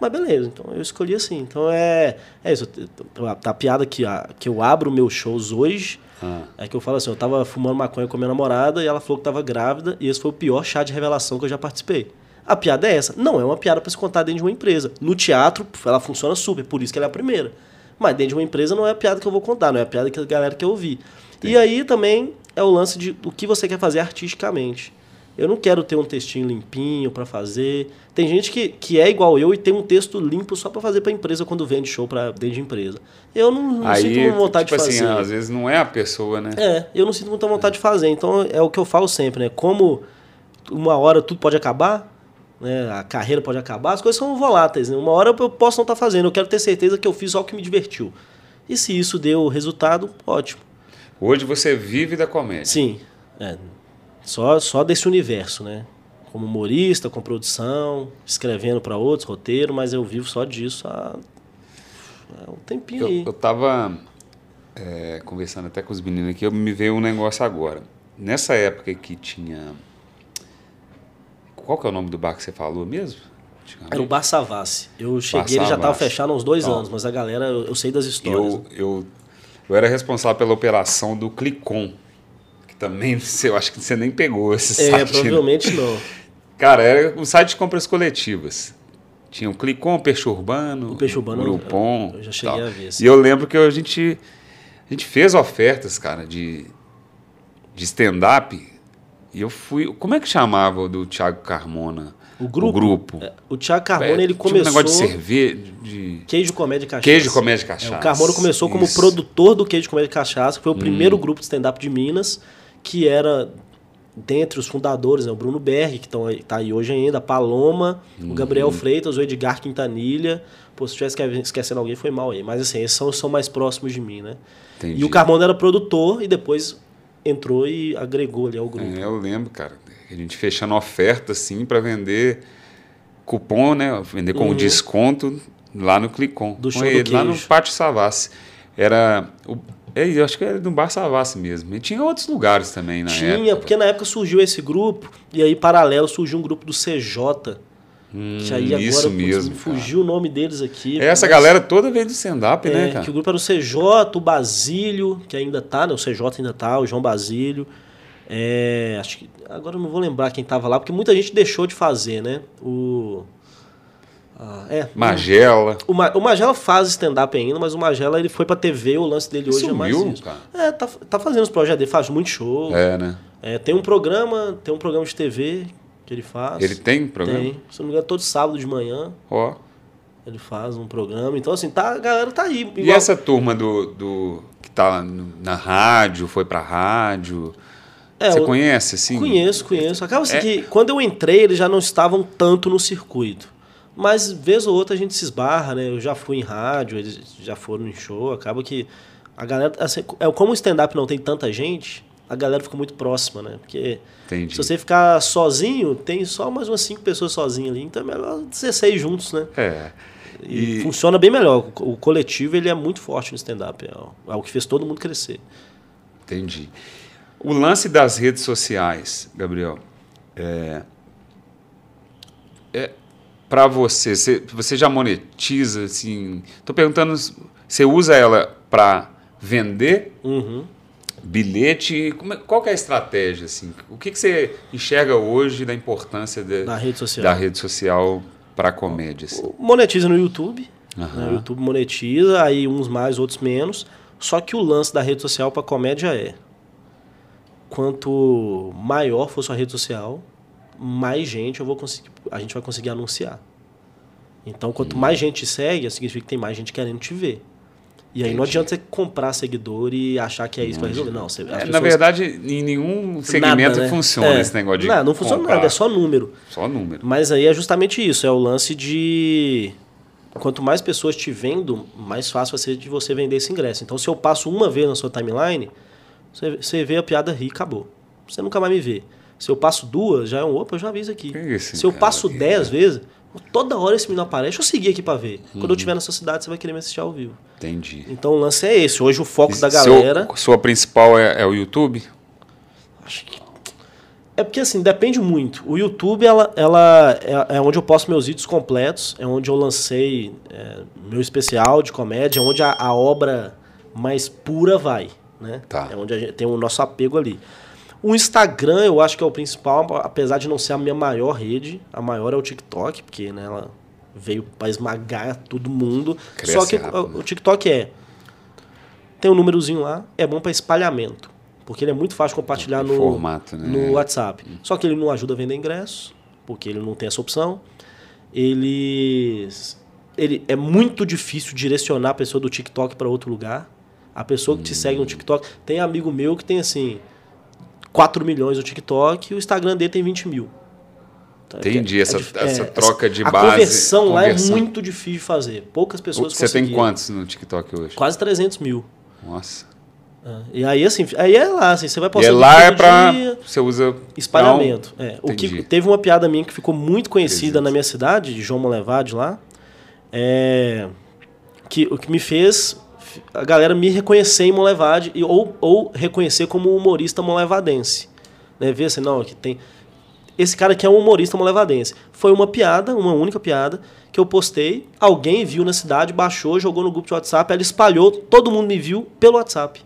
Mas beleza, então eu escolhi assim. Então é, é isso. A, a piada que, a, que eu abro meus shows hoje ah. é que eu falo assim: eu tava fumando maconha com a minha namorada e ela falou que tava grávida, e esse foi o pior chá de revelação que eu já participei. A piada é essa. Não é uma piada para se contar dentro de uma empresa. No teatro, ela funciona super, por isso que ela é a primeira. Mas dentro de uma empresa não é a piada que eu vou contar, não é a piada que a galera quer ouvir. Sim. E aí também é o lance de o que você quer fazer artisticamente. Eu não quero ter um textinho limpinho para fazer. Tem gente que, que é igual eu e tem um texto limpo só para fazer para empresa quando vende show para dentro de empresa. Eu não, não Aí, sinto vontade tipo de assim, fazer. às vezes não é a pessoa, né? É, eu não sinto muita vontade de fazer. Então é o que eu falo sempre, né? Como uma hora tudo pode acabar, né? a carreira pode acabar, as coisas são voláteis. Né? Uma hora eu posso não estar tá fazendo, eu quero ter certeza que eu fiz algo que me divertiu. E se isso deu resultado, ótimo. Hoje você vive da comédia. Sim. É, só, só desse universo, né? como humorista, com produção, escrevendo para outros roteiro, mas eu vivo só disso há, há um tempinho eu, aí. Eu tava é, conversando até com os meninos aqui, eu me veio um negócio agora. Nessa época que tinha. Qual que é o nome do bar que você falou mesmo? Era o Bar Savassi. Eu cheguei, ele já estava fechado há uns dois anos, mas a galera, eu, eu sei das histórias. Eu, eu, eu era responsável pela operação do Clicom também, eu acho que você nem pegou esse é, site. É, provavelmente não. Cara, era um site de compras coletivas. Tinha o Clicom, Peixe Urbano, o Peixe Urbano, Groupon. Eu já cheguei tal. a ver. Assim. E eu lembro que a gente, a gente fez ofertas, cara, de, de stand-up. E eu fui. Como é que chamava o do Thiago Carmona? O grupo. O, grupo. É, o Thiago Carmona, é, ele começou. um negócio de cerveja. De... Queijo, comédia cachaça. Queijo, comédia cachaça. É, o Carmona começou Isso. como produtor do Queijo, comédia cachaça, que foi o hum. primeiro grupo de stand-up de Minas, que era dentre os fundadores, né, o Bruno Berg, que está aí hoje ainda, a Paloma, uhum. o Gabriel Freitas, o Edgar Quintanilha. Pô, se estiver esquecendo alguém, foi mal aí. Mas assim, esses são, são mais próximos de mim, né? Entendi. E o Carmona era produtor e depois entrou e agregou ali ao grupo. É, eu lembro, cara. A gente fechando oferta, assim, para vender cupom, né? Vender com uhum. desconto lá no Clicom. Do show ele, do Lá no Pátio Savassi. Era... O, é, eu acho que era do Bar Savassi mesmo. E tinha outros lugares também na tinha, época. Tinha, porque na época surgiu esse grupo, e aí, paralelo, surgiu um grupo do CJ. Hum, que aí agora isso mesmo, fugiu o nome deles aqui. É essa mas, galera toda veio do stand-up, né, é, né, cara? Que o grupo era o CJ, o Basílio, que ainda tá, né? O CJ ainda tá, o João Basílio. É, acho que agora eu não vou lembrar quem tava lá, porque muita gente deixou de fazer, né? O ah, é. Magela. O, o Magela faz stand-up ainda, mas o Magela ele foi pra TV, o lance dele hoje Sumiu, é mais isso. Cara. É, tá, tá fazendo os projetos dele, faz muito show. É, né? É, tem um programa, tem um programa de TV que ele faz. Ele tem programa? Tem. Se não me engano, todo sábado de manhã. Ó. Oh. Ele faz um programa. Então, assim, tá, a galera tá aí. Igual... E essa turma do, do que tá na rádio, foi pra rádio. É, Você conhece, assim? Conheço, conheço. Acaba assim é... que quando eu entrei, eles já não estavam tanto no circuito. Mas, vez ou outra, a gente se esbarra, né? Eu já fui em rádio, eles já foram em show. Acaba que a galera... Assim, é, como o stand-up não tem tanta gente, a galera fica muito próxima, né? Porque Entendi. se você ficar sozinho, tem só mais umas cinco pessoas sozinhas ali. Então é melhor 16 juntos, né? É. E, e funciona bem melhor. O coletivo ele é muito forte no stand-up. É, é o que fez todo mundo crescer. Entendi. O lance das redes sociais, Gabriel, é, é, para você, você, você já monetiza assim? Tô perguntando, você usa ela para vender uhum. Bilhete? Como, é, qual é a estratégia assim? O que, que você enxerga hoje da importância de, da rede social, da rede social para comédias? Assim? Monetiza no YouTube. Uhum. Né? O YouTube monetiza, aí uns mais, outros menos. Só que o lance da rede social para comédia é quanto maior for sua rede social, mais gente eu vou conseguir, a gente vai conseguir anunciar. Então, quanto hum. mais gente segue, significa que tem mais gente querendo te ver. E aí Entendi. não adianta você comprar seguidor e achar que é isso para resolver. Não, você, é. Na verdade, em nenhum segmento nada, né? funciona é. esse negócio de. Não, não funciona comprar. nada, é só número. Só número. Mas aí é justamente isso, é o lance de. Quanto mais pessoas te vendo, mais fácil vai ser de você vender esse ingresso. Então, se eu passo uma vez na sua timeline, você, você vê a piada rir e acabou. Você nunca mais me vê. Se eu passo duas, já é um opa, eu já aviso aqui. Se eu passo dez vezes, toda hora esse menino aparece, deixa eu seguir aqui para ver. Uhum. Quando eu uhum. estiver nessa cidade, você vai querer me assistir ao vivo. Entendi. Então o lance é esse. Hoje o foco e da galera. Seu, sua principal é, é, o YouTube? Acho que. É porque assim, depende muito. O YouTube ela, ela é, é onde eu posto meus vídeos completos, é onde eu lancei é, meu especial de comédia, é onde a, a obra mais pura vai né? Tá. É onde a gente tem o nosso apego ali. O Instagram eu acho que é o principal, apesar de não ser a minha maior rede, a maior é o TikTok, porque né, ela veio para esmagar todo mundo. Cresce Só que rápido, o, o TikTok é tem um númerozinho lá, é bom para espalhamento, porque ele é muito fácil compartilhar no, formato, né? no WhatsApp. Só que ele não ajuda a vender ingresso, porque ele não tem essa opção. Ele, ele é muito difícil direcionar a pessoa do TikTok para outro lugar. A pessoa que te segue no TikTok. Tem amigo meu que tem assim 4 milhões no TikTok e o Instagram dele tem 20 mil. Tá? Entendi, é, essa, é, essa troca de a base. A conversão, conversão, lá é muito difícil de fazer. Poucas pessoas Você tem quantos no TikTok hoje? Quase 300 mil. Nossa. É, e aí, assim, aí é lá, assim, você vai postar. E é lá é pra. Dia, você usa. Espalhamento. Não, é. O que, teve uma piada minha que ficou muito conhecida na minha cidade, de João Molevade lá. É, que, o que me fez a galera me reconhecer em Molevade ou, ou reconhecer como humorista molevadense. Né? Ver assim, não, que tem. Esse cara aqui é um humorista molevadense. Foi uma piada, uma única piada, que eu postei, alguém viu na cidade, baixou, jogou no grupo de WhatsApp, ela espalhou, todo mundo me viu pelo WhatsApp.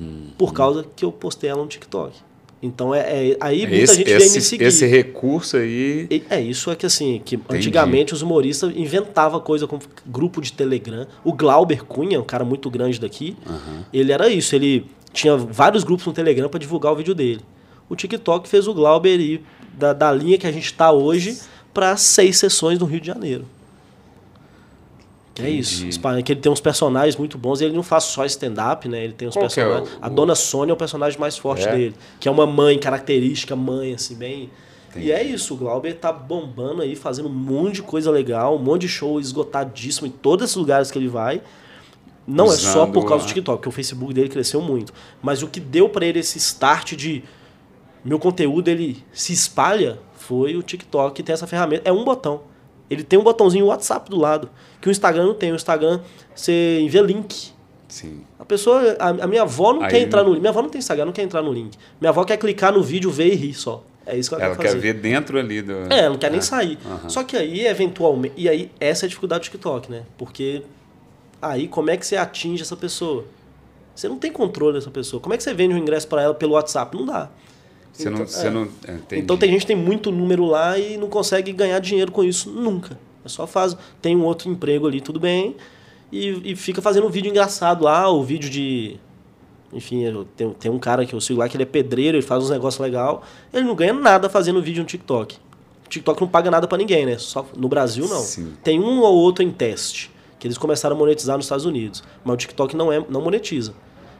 Hum, por causa que eu postei ela no TikTok. Então é, é aí muita esse, gente esse, vem me seguir. Esse recurso aí. É isso é que assim, que Entendi. antigamente os humoristas inventavam coisa como grupo de Telegram. O Glauber Cunha, um cara muito grande daqui, uhum. ele era isso, ele tinha vários grupos no Telegram para divulgar o vídeo dele. O TikTok fez o Glauber ir da, da linha que a gente está hoje para seis sessões no Rio de Janeiro. É isso. Que ele tem uns personagens muito bons. Ele não faz só stand-up, né? Ele tem uns Qual personagens. É o... A Dona Sônia é o personagem mais forte é? dele. Que é uma mãe característica, mãe, assim, bem. Entendi. E é isso, o Glauber tá bombando aí, fazendo um monte de coisa legal, um monte de show esgotadíssimo em todos esses lugares que ele vai. Não Usando é só por causa do TikTok, porque o Facebook dele cresceu muito. Mas o que deu para ele esse start de meu conteúdo ele se espalha foi o TikTok que tem essa ferramenta. É um botão. Ele tem um botãozinho WhatsApp do lado, que o Instagram não tem. O Instagram, você envia link. Sim. A pessoa, a, a minha avó não Aí, quer entrar no link. Minha avó não tem Instagram, não quer entrar no link. Minha avó quer clicar no vídeo, ver e rir só. É isso que ela, ela quer fazer. Ela quer ver dentro ali do. É, ela não quer nem sair. Uhum. Só que aí, eventualmente. E aí, essa é a dificuldade do TikTok, né? Porque aí, como é que você atinge essa pessoa? Você não tem controle dessa pessoa. Como é que você vende um ingresso para ela pelo WhatsApp? Não dá. Você Então, não. Você é. não é, entendi. Então tem gente que tem muito número lá e não consegue ganhar dinheiro com isso nunca. É só faz, tem um outro emprego ali, tudo bem, e, e fica fazendo um vídeo engraçado lá, o vídeo de. Enfim, eu- tem, tem um cara que eu sigo lá que ele é pedreiro, ele faz uns negócios legal, ele não ganha nada fazendo vídeo no TikTok. O TikTok não paga nada pra ninguém, né? Só no Brasil não. Sim. Tem um ou outro em teste, que eles começaram a monetizar nos Estados Unidos, mas o TikTok não é não monetiza.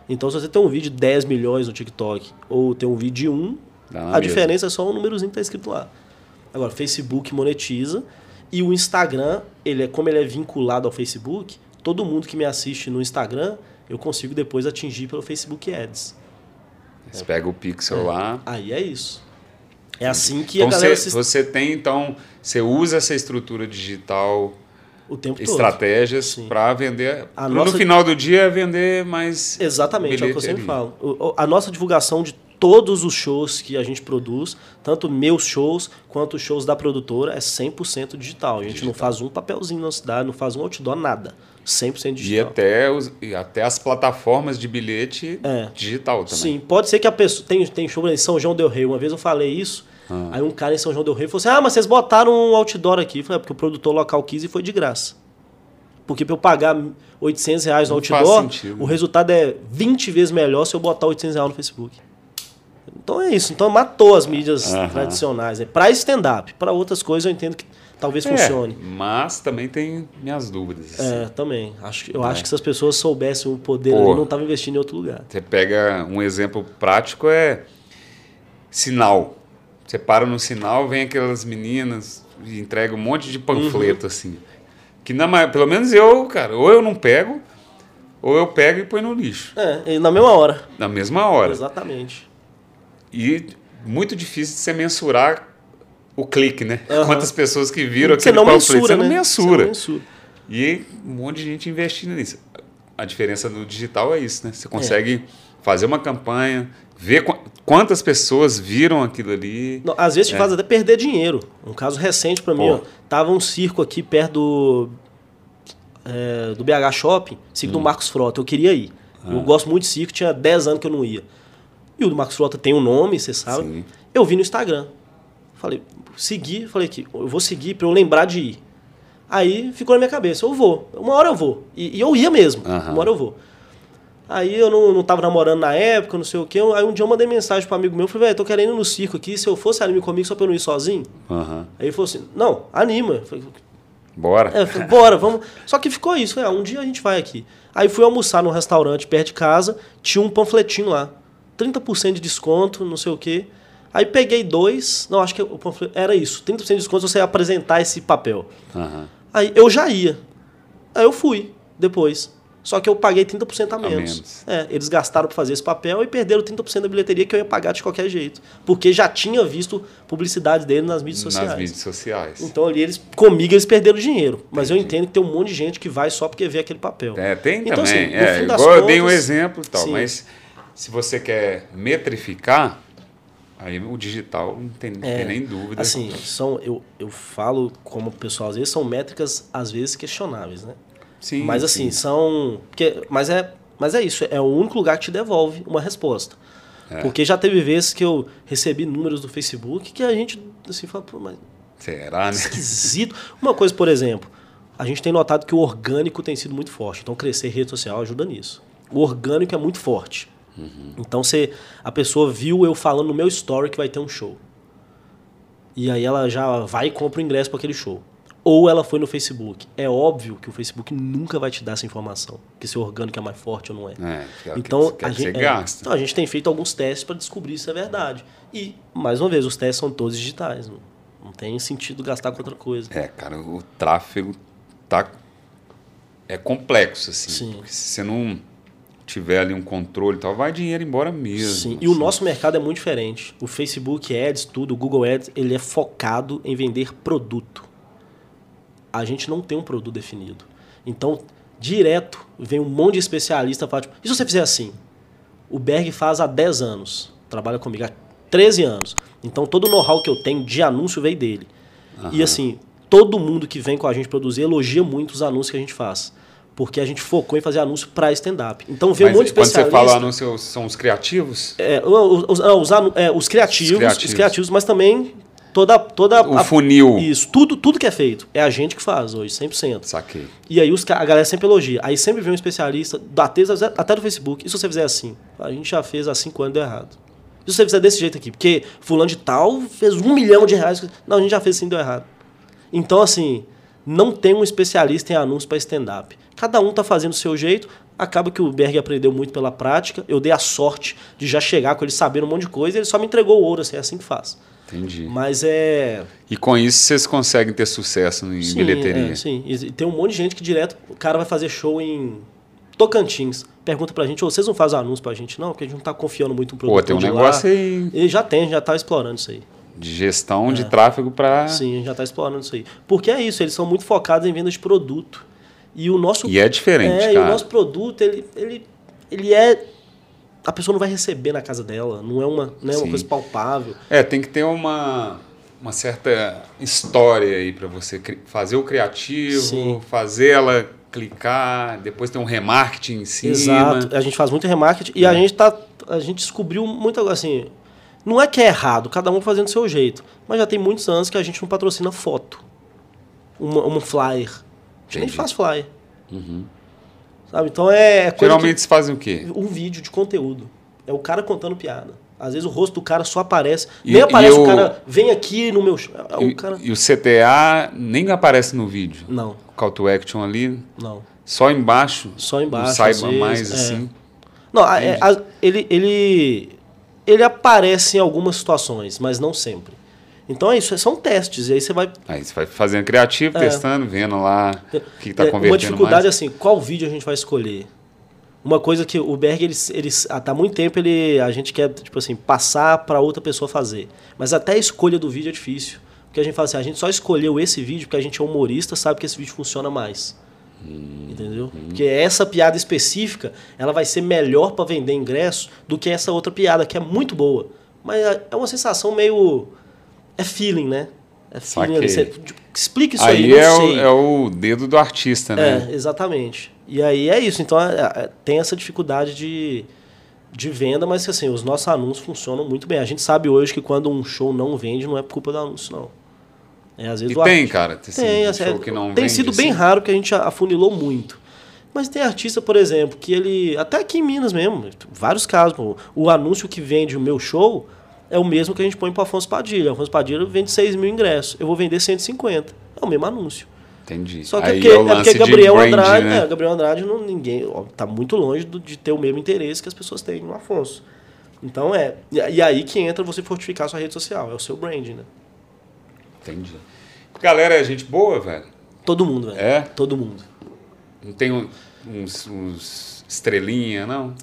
Então se você tem um vídeo de 10 milhões no TikTok ou tem um vídeo de 1, Dá na a diferença é só o númerozinho que tá escrito lá. Agora, Facebook monetiza e o Instagram, ele é como ele é vinculado ao Facebook, todo mundo que me assiste no Instagram, eu consigo depois atingir pelo Facebook Ads. Você pega o pixel lá. Aí é isso. É assim que Então a galera você, se... você tem, então, você usa essa estrutura digital, o tempo todo. estratégias para vender. A No nossa- final do dia é vender mais. Exatamente, é o que eu sempre falo. A nossa divulgação de todos os shows que a gente produz, tanto meus shows quanto os shows da produtora, é 100% digital. A gente não Digital. faz um papelzinho na cidade, não faz um outdoor, nada. 100% E digital. até, os, e até as plataformas de bilhete É. digital também. Sim, pode ser que a pessoa. Tem, tem show em São João Del Rey. Uma vez eu falei isso. Ah. Aí um cara em São João Del Rey falou assim: Ah, mas vocês botaram um outdoor aqui. Eu falei, é porque o produtor local quis e foi de graça. Porque pra eu pagar 800 reais no Não outdoor, o resultado é 20 vezes melhor se eu botar 800 reais no Facebook. Então é isso. Então matou as mídias Aham. tradicionais. Né? Pra stand-up. Pra outras coisas eu entendo que talvez É, funcione. mas também tem minhas dúvidas. assim. É, também. Acho, eu É. acho que se as pessoas soubessem o poder Pô. ali, não estavam investindo em outro lugar. Você pega um exemplo prático é sinal. Você para no sinal, vem aquelas meninas e entrega um monte de panfleto Uhum. assim. Que na, pelo menos eu, cara, ou eu não pego, ou eu pego e põe no lixo. É, e na mesma hora. Na mesma hora. Exatamente. E muito difícil de você mensurar o clique, né? Aham. Quantas pessoas que viram aquele não mensura, você não né? mensura. Você não mensura. E um monte de gente investindo nisso. A diferença no digital é isso, né? Você consegue fazer uma campanha, ver qu- quantas pessoas viram aquilo ali. Não, às vezes te É. faz até perder dinheiro. Um caso recente pra mim, ó, tava um circo aqui perto do, é, do BH Shopping, circo Hum. do Marcos Frota. Eu queria ir. Ah. Eu gosto muito de circo, tinha 10 anos que eu não ia. E o do Marcos Frota tem um nome, você sabe. Sim. Eu vi no Instagram. Falei, segui, falei que eu vou seguir pra eu lembrar de ir. Aí ficou na minha cabeça, eu vou. Uma hora eu vou. E, e eu ia mesmo. Aham. Uma hora eu vou. Aí eu não, não tava namorando na época, não sei o quê. Aí um dia eu mandei mensagem pro amigo meu, falei, velho, tô querendo ir no circo aqui, se eu fosse anime comigo só pra eu não ir sozinho. Aham. Aí ele falou assim, não, anima. Falei, Bora. é, falei, bora, vamos. Só que ficou isso, falei, ah, um dia a gente vai aqui. Aí fui almoçar num restaurante perto de casa, tinha um panfletinho lá. 30% de desconto, não sei o quê. Aí peguei dois, não, acho que era isso, 30% de desconto se você apresentar esse papel. Aham. Aí eu já ia. Aí eu fui depois. Só que eu paguei 30% a menos. menos. É, eles gastaram para fazer esse papel e perderam 30% da bilheteria que eu ia pagar de qualquer jeito. Porque já tinha visto publicidade dele nas mídias sociais. Nas mídias sociais. Então ali eles, comigo eles perderam dinheiro. Mas eu entendo que tem um monte de gente que vai só porque vê aquele papel. É, tem Então, também. assim, no é, eu dei um contas, exemplo e tal, sim. mas se você quer metrificar, aí o digital não tem, É, tem nem dúvida. Assim, são, eu, eu falo como o pessoal, às vezes são métricas, às vezes, questionáveis, né? sim, mas assim, sim. são. Porque, mas, é, mas é isso, é o único lugar que te devolve uma resposta. É. Porque já teve vezes que eu recebi números do Facebook que a gente assim fala, pô, mas Será, né? esquisito. Uma coisa, por exemplo, a gente tem notado que o orgânico tem sido muito forte. Então, crescer rede social ajuda nisso. O orgânico é muito forte. Então, você, a pessoa viu eu falando no meu story que vai ter um show. E aí ela já vai e compra o ingresso para aquele show. Ou ela foi no Facebook. É óbvio que o Facebook nunca vai te dar essa informação. Que se o orgânico é mais forte ou não é. É, é que Então, a que você gente, é, então, a gente tem feito alguns testes para descobrir se é verdade. E, mais uma vez, os testes são todos digitais. Não, não tem sentido gastar com outra coisa. É, cara, o tráfego tá é complexo assim. Sim. Porque se você não tiver ali um controle e tal, vai dinheiro embora mesmo. Sim, e o assim. nosso mercado é muito diferente. O Facebook Ads, tudo, o Google Ads, ele é focado em vender produto. A gente não tem um produto definido. Então, direto, vem um monte de especialista falar, tipo, e se você fizer assim? O Berg faz há 10 anos, trabalha comigo há 13 anos. Então, todo o know-how que eu tenho de anúncio veio dele. E assim, todo mundo que vem com a gente produzir elogia muito os anúncios que a gente faz. Porque a gente focou em fazer anúncio para stand-up. Então veio um monte de quando você especialista. fala anúncio, são os criativos? É, os, os- é, os criativos, Os criativos. os criativos, mas também toda, toda O a- funil. Isso, tudo, tudo que é feito é a gente que faz hoje, 100%. Saquei. E aí os, a galera sempre elogia. Aí sempre vem um especialista, texto, até do Facebook. E se você fizer assim? A gente já fez há cinco anos e deu errado. E se você fizer desse jeito aqui? Porque fulano de tal fez um milhão de reais. Não, a gente já fez assim deu errado. Então, assim, não tem um especialista em anúncio para stand-up. Cada um tá fazendo o seu jeito. Acaba que o Berg aprendeu muito pela prática. Eu dei a sorte de já chegar com ele sabendo um monte de coisa e ele só me entregou o ouro, assim, é assim que faz. Entendi. Mas é. E com isso vocês conseguem ter sucesso em Sim, bilheteria. é, sim. E tem um monte de gente que direto, o cara vai fazer show em Tocantins. Pergunta pra gente, "Ô, vocês não fazem anúncio pra gente? Não, porque a gente não tá confiando muito no produto. Pô, tem um negócio lá. aí E já tem, já tá explorando isso aí. de gestão de tráfego para. Sim, a gente já tá explorando isso aí. Porque é isso, eles são muito focados em venda de produto. E o nosso. E é diferente, é, e cara. o nosso produto, ele, ele, ele é. A pessoa não vai receber na casa dela. Não é uma, não é uma coisa palpável. É, tem que ter uma, uma certa história aí para você fazer o criativo, Sim. fazer ela clicar, depois tem um remarketing em cima. Exato. A gente faz muito remarketing e a gente tá. A gente descobriu muita assim. Não é que é errado, cada um fazendo do seu jeito. Mas já tem muitos anos que a gente não patrocina foto. Uma, uma flyer. A gente nem faz flyer. Sabe? Então é Geralmente eles fazem o quê? um vídeo de conteúdo. É o cara contando piada. Às vezes o rosto do cara só aparece. E- nem aparece e o o- cara, vem aqui no meu. show. É E, O cara. e o CTA nem aparece no vídeo. Não, O call to action ali, não. só embaixo. Só embaixo, saiba vezes, mais é. assim. Não, a- é, a- ele, ele, ele aparece em algumas situações, mas não sempre. Então é isso, são testes. E aí você vai. Aí você vai fazendo criativo, É. testando, vendo lá o que está é, convertendo uma dificuldade mais. é assim, qual vídeo a gente vai escolher? Uma coisa que o Berg, ele, ele, há muito tempo, ele, a gente quer, tipo assim, passar para outra pessoa fazer. Mas até a escolha do vídeo é difícil. Porque a gente fala assim, a gente só escolheu esse vídeo porque a gente é humorista, sabe que esse vídeo funciona mais. Entendeu? Porque essa piada específica, ela vai ser melhor para vender ingresso do que essa outra piada, que é muito boa. Mas é é uma sensação meio. É feeling, né? É feeling. Você- tipo, explica isso aí, Aí não é o, sei. é o dedo do artista, né? É, exatamente. E aí é isso. Então é- é- tem essa dificuldade de, de venda, mas assim, os nossos anúncios funcionam muito bem. A gente sabe hoje que quando um show não vende, não é por culpa do anúncio, não. É, às vezes E tem, arti- cara, assim, tem, assim, show que não tem vende, sido bem assim. raro que a gente afunilou muito. Mas tem artista, por exemplo, que ele. Até aqui em Minas mesmo, vários casos. O anúncio que vende o meu show é o mesmo que a gente põe para Afonso Padilha. Afonso Padilha vende 6 mil ingressos. Eu vou vender 150. É o mesmo anúncio. Entendi. Só que Aí é porque, é o é porque Gabriel brand, Andrade, né? é, Gabriel Andrade não, ninguém, ó, tá muito longe do- de ter o mesmo interesse que as pessoas têm no Afonso. Então é. E, e aí que entra você fortificar a sua rede social, é o seu brand, né? Entendi. Galera, é gente boa, velho? Todo mundo, velho. É? Todo mundo. Não tem um- uns, uns estrelinha, não?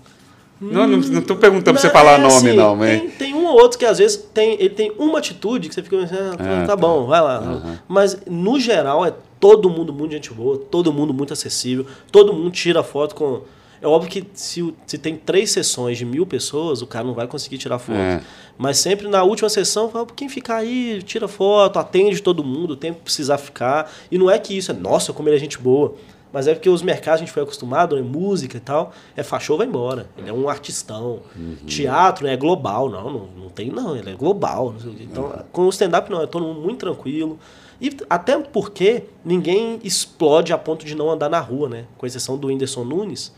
Não, não, tô perguntando pra você falar é nome, assim, não, mas... Tem, tem um ou outro que às vezes tem, ele tem uma atitude que você fica pensando, ah, tá, Ah, tá tá. bom, vai lá. Mas no geral é todo mundo muito gente boa, todo mundo muito acessível, todo mundo tira foto com. É óbvio que se, se tem três sessões de mil pessoas, o cara não vai conseguir tirar foto. É. Mas sempre na última sessão, fala, quem ficar aí, tira foto, atende todo mundo, o tempo que precisar ficar. E não é que isso é, nossa, como ele é gente boa. Mas é porque os mercados a gente foi acostumado, né? Música e tal. É fachou, vai embora. Ele é um artistão. Teatro né, é global. Não, não, não tem não. Ele é global. Então, com o stand-up não. É todo mundo muito tranquilo. E até porque ninguém explode a ponto de não andar na rua, né? Com exceção do Whindersson Nunes.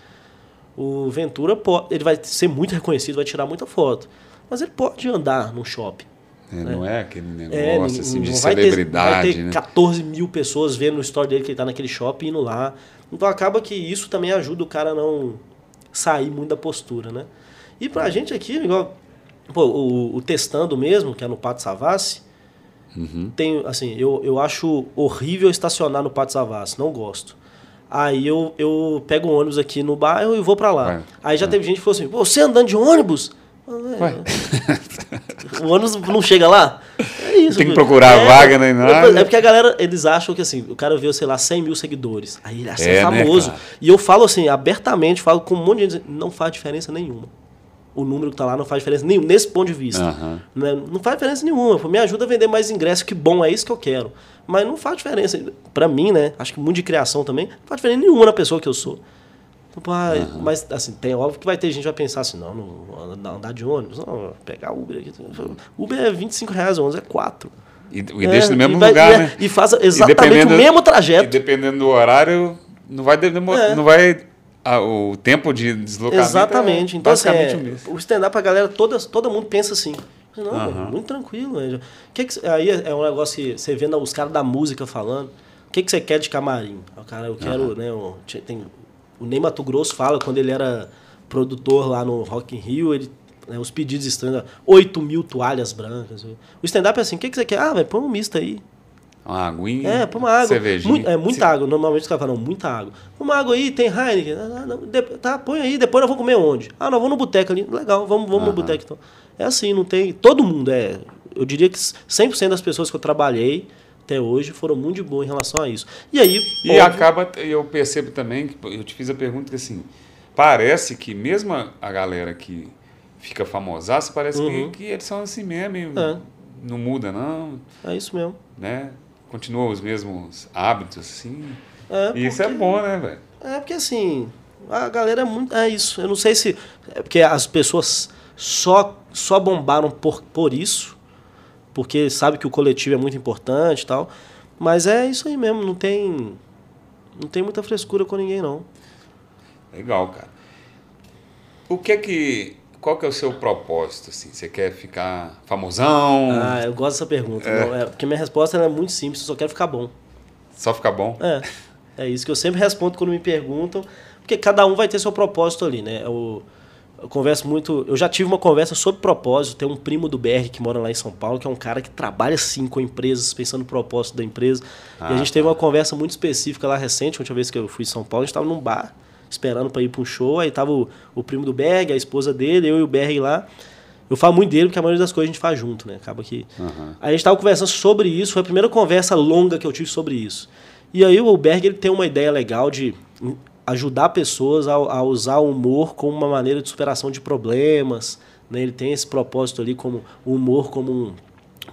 O Ventura pode, ele vai ser muito reconhecido, vai tirar muita foto. Mas ele pode andar num shopping. É, não é aquele É, negócio não- assim, de vai ter- celebridade, vai ter né? 14 mil pessoas vendo no story dele que ele tá naquele shopping indo lá. Então acaba que isso também ajuda o cara a não sair muito da postura, né? E pra gente aqui, igual pô, o, o testando mesmo, que é no Pato Savassi, Uhum. tem, assim, eu, eu acho horrível estacionar no Pato Savassi, não gosto. Aí eu, eu pego um ônibus aqui no bairro e vou pra lá. Vai. Aí já teve gente que falou assim, "Pô, você andando de ônibus? O ônibus não chega lá? É isso. Tem que procurar É, vaga nem nada. É porque a galera, eles acham que assim, o cara viu, sei lá, 100 mil seguidores. Aí ele acha É, né, famoso. cara? e eu falo assim, abertamente, falo com um monte de gente, não faz diferença nenhuma. o número que tá lá não faz diferença nenhuma, nesse ponto de vista. Aham. Né? Não faz diferença nenhuma. Me ajuda a vender mais ingresso, que bom, é isso que eu quero. Mas não faz diferença. Pra mim, né? Acho que muito de criação também, não faz diferença nenhuma na pessoa que eu sou. Pô, ah, Mas, assim, tem óbvio que vai ter gente que vai pensar assim, não, não andar- de ônibus, não, pegar Uber aqui. Uber é 25 reais, ônibus é 4. E, e deixa no mesmo É, vai- lugar, e, né? E faz E exatamente o mesmo E trajeto. dependendo do horário, não vai, demo- É. não vai ah, o tempo de deslocamento Exatamente. é Então, assim, basicamente é, o mesmo. o stand-up, a galera, toda, todo mundo pensa assim. Não, Aham. muito tranquilo. né? Que que, aí é é um negócio que você vê os caras da música falando. O que, que você quer de camarim? O cara, eu quero, né? O, tinha- tem, o Ney Mato Grosso fala quando ele era produtor lá no Rock in Rio, ele, né, os pedidos estranhos, 8 mil toalhas brancas. O stand-up é assim, o que, que você quer? Ah, põe um misto aí. Uma aguinha, É, põe uma água. cervejinha. É, muita água. Normalmente os caras falam, muita água. Uma água aí, tem Heineken. Ah, não, de- tá, põe aí, depois nós vamos comer onde? Ah, não, vamos no boteco ali. Legal, vamos, vamos no Aham. boteco então. É assim, não tem. Todo mundo é. Eu diria que 100% das pessoas que eu trabalhei até hoje foram muito de boa em relação a isso. E aí. E óbvio, acaba, eu percebo também, que eu te fiz a pergunta que assim, parece que mesmo a, galera que fica famosaça, parece que- Uhum. que, eles são assim mesmo, É. não muda não, É isso mesmo. né? Continua os mesmos hábitos, assim. É, E isso é porque- bom, né, velho? É porque assim, a galera é muito. É isso. Eu não sei se. É porque as pessoas só, só bombaram por, por isso, porque sabe que o coletivo é muito importante e tal. Mas é isso aí mesmo, não tem. Não tem muita frescura com ninguém, não. Legal, cara. O que é que. Qual que é o seu propósito, assim? Você quer ficar famosão? Ah, eu gosto dessa pergunta. Não, é, porque minha resposta é muito simples, eu só quero ficar bom. Só ficar bom? É. É isso que eu sempre respondo quando me perguntam, porque cada um vai ter seu propósito ali, né? Eu, eu converso muito. Eu já tive uma conversa sobre propósito. Tem um primo do BR que mora lá em São Paulo, que é um cara que trabalha sim com empresas, pensando no propósito da empresa. e Ah, a gente teve uma conversa muito específica lá recente, a última vez que eu fui em São Paulo, a gente estava num bar, esperando para ir para um show. Aí tava o, o primo do Berg, a esposa dele, eu e o Berg lá. Eu falo muito dele porque a maioria das coisas a gente faz junto, né? Acaba que. Aham. Aí a gente estava conversando sobre isso, foi a primeira conversa longa que eu tive sobre isso. E aí o Berg ele tem uma ideia legal de ajudar pessoas a, a usar o humor como uma maneira de superação de problemas. Né? Ele tem esse propósito ali como o humor como um-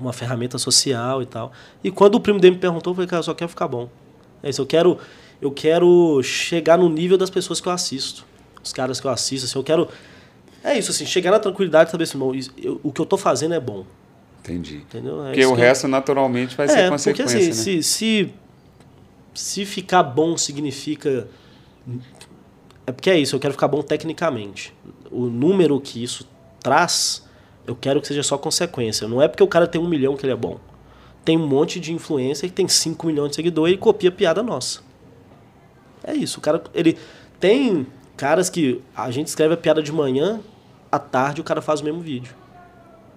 uma ferramenta social e tal. E quando o primo dele me perguntou, eu falei, cara, eu só quero ficar bom. É isso, eu quero, eu quero chegar no nível das pessoas que eu assisto. Os caras que eu assisto, assim, eu quero. É isso, assim, chegar na tranquilidade e saber assim, "Bom, isso- eu- o que eu tô fazendo é bom. Entendi. Entendeu? É Porque o eu- resto naturalmente vai ser é, consequência, porque assim, né? se, se, se ficar bom significa. É porque é isso, eu quero ficar bom tecnicamente. O número que isso traz, eu quero que seja só consequência. Não é porque o cara tem um milhão que ele é bom. Tem um monte de influência que tem 5 milhões de seguidores e copia piada nossa. É isso. O cara, ele tem caras que a gente escreve a piada de manhã, à tarde o cara faz o mesmo vídeo.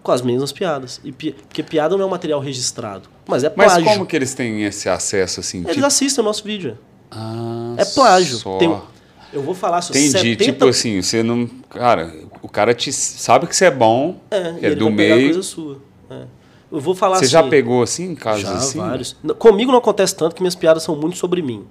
Com as mesmas piadas. E pi- porque piada não é um material registrado. Mas é Mas plágio. como que eles têm esse acesso, assim? Eles tipo- assistem o nosso vídeo. Ah, É plágio. Tem- eu vou falar sobre Entendi. 70... Tipo assim, você não... Cara, o cara te sabe que você é bom, É, é do meio. coisa sua. É. Eu vou falar Você assim... já pegou, assim, casos Já, assim? vários. Comigo não acontece tanto que minhas piadas são muito sobre mim.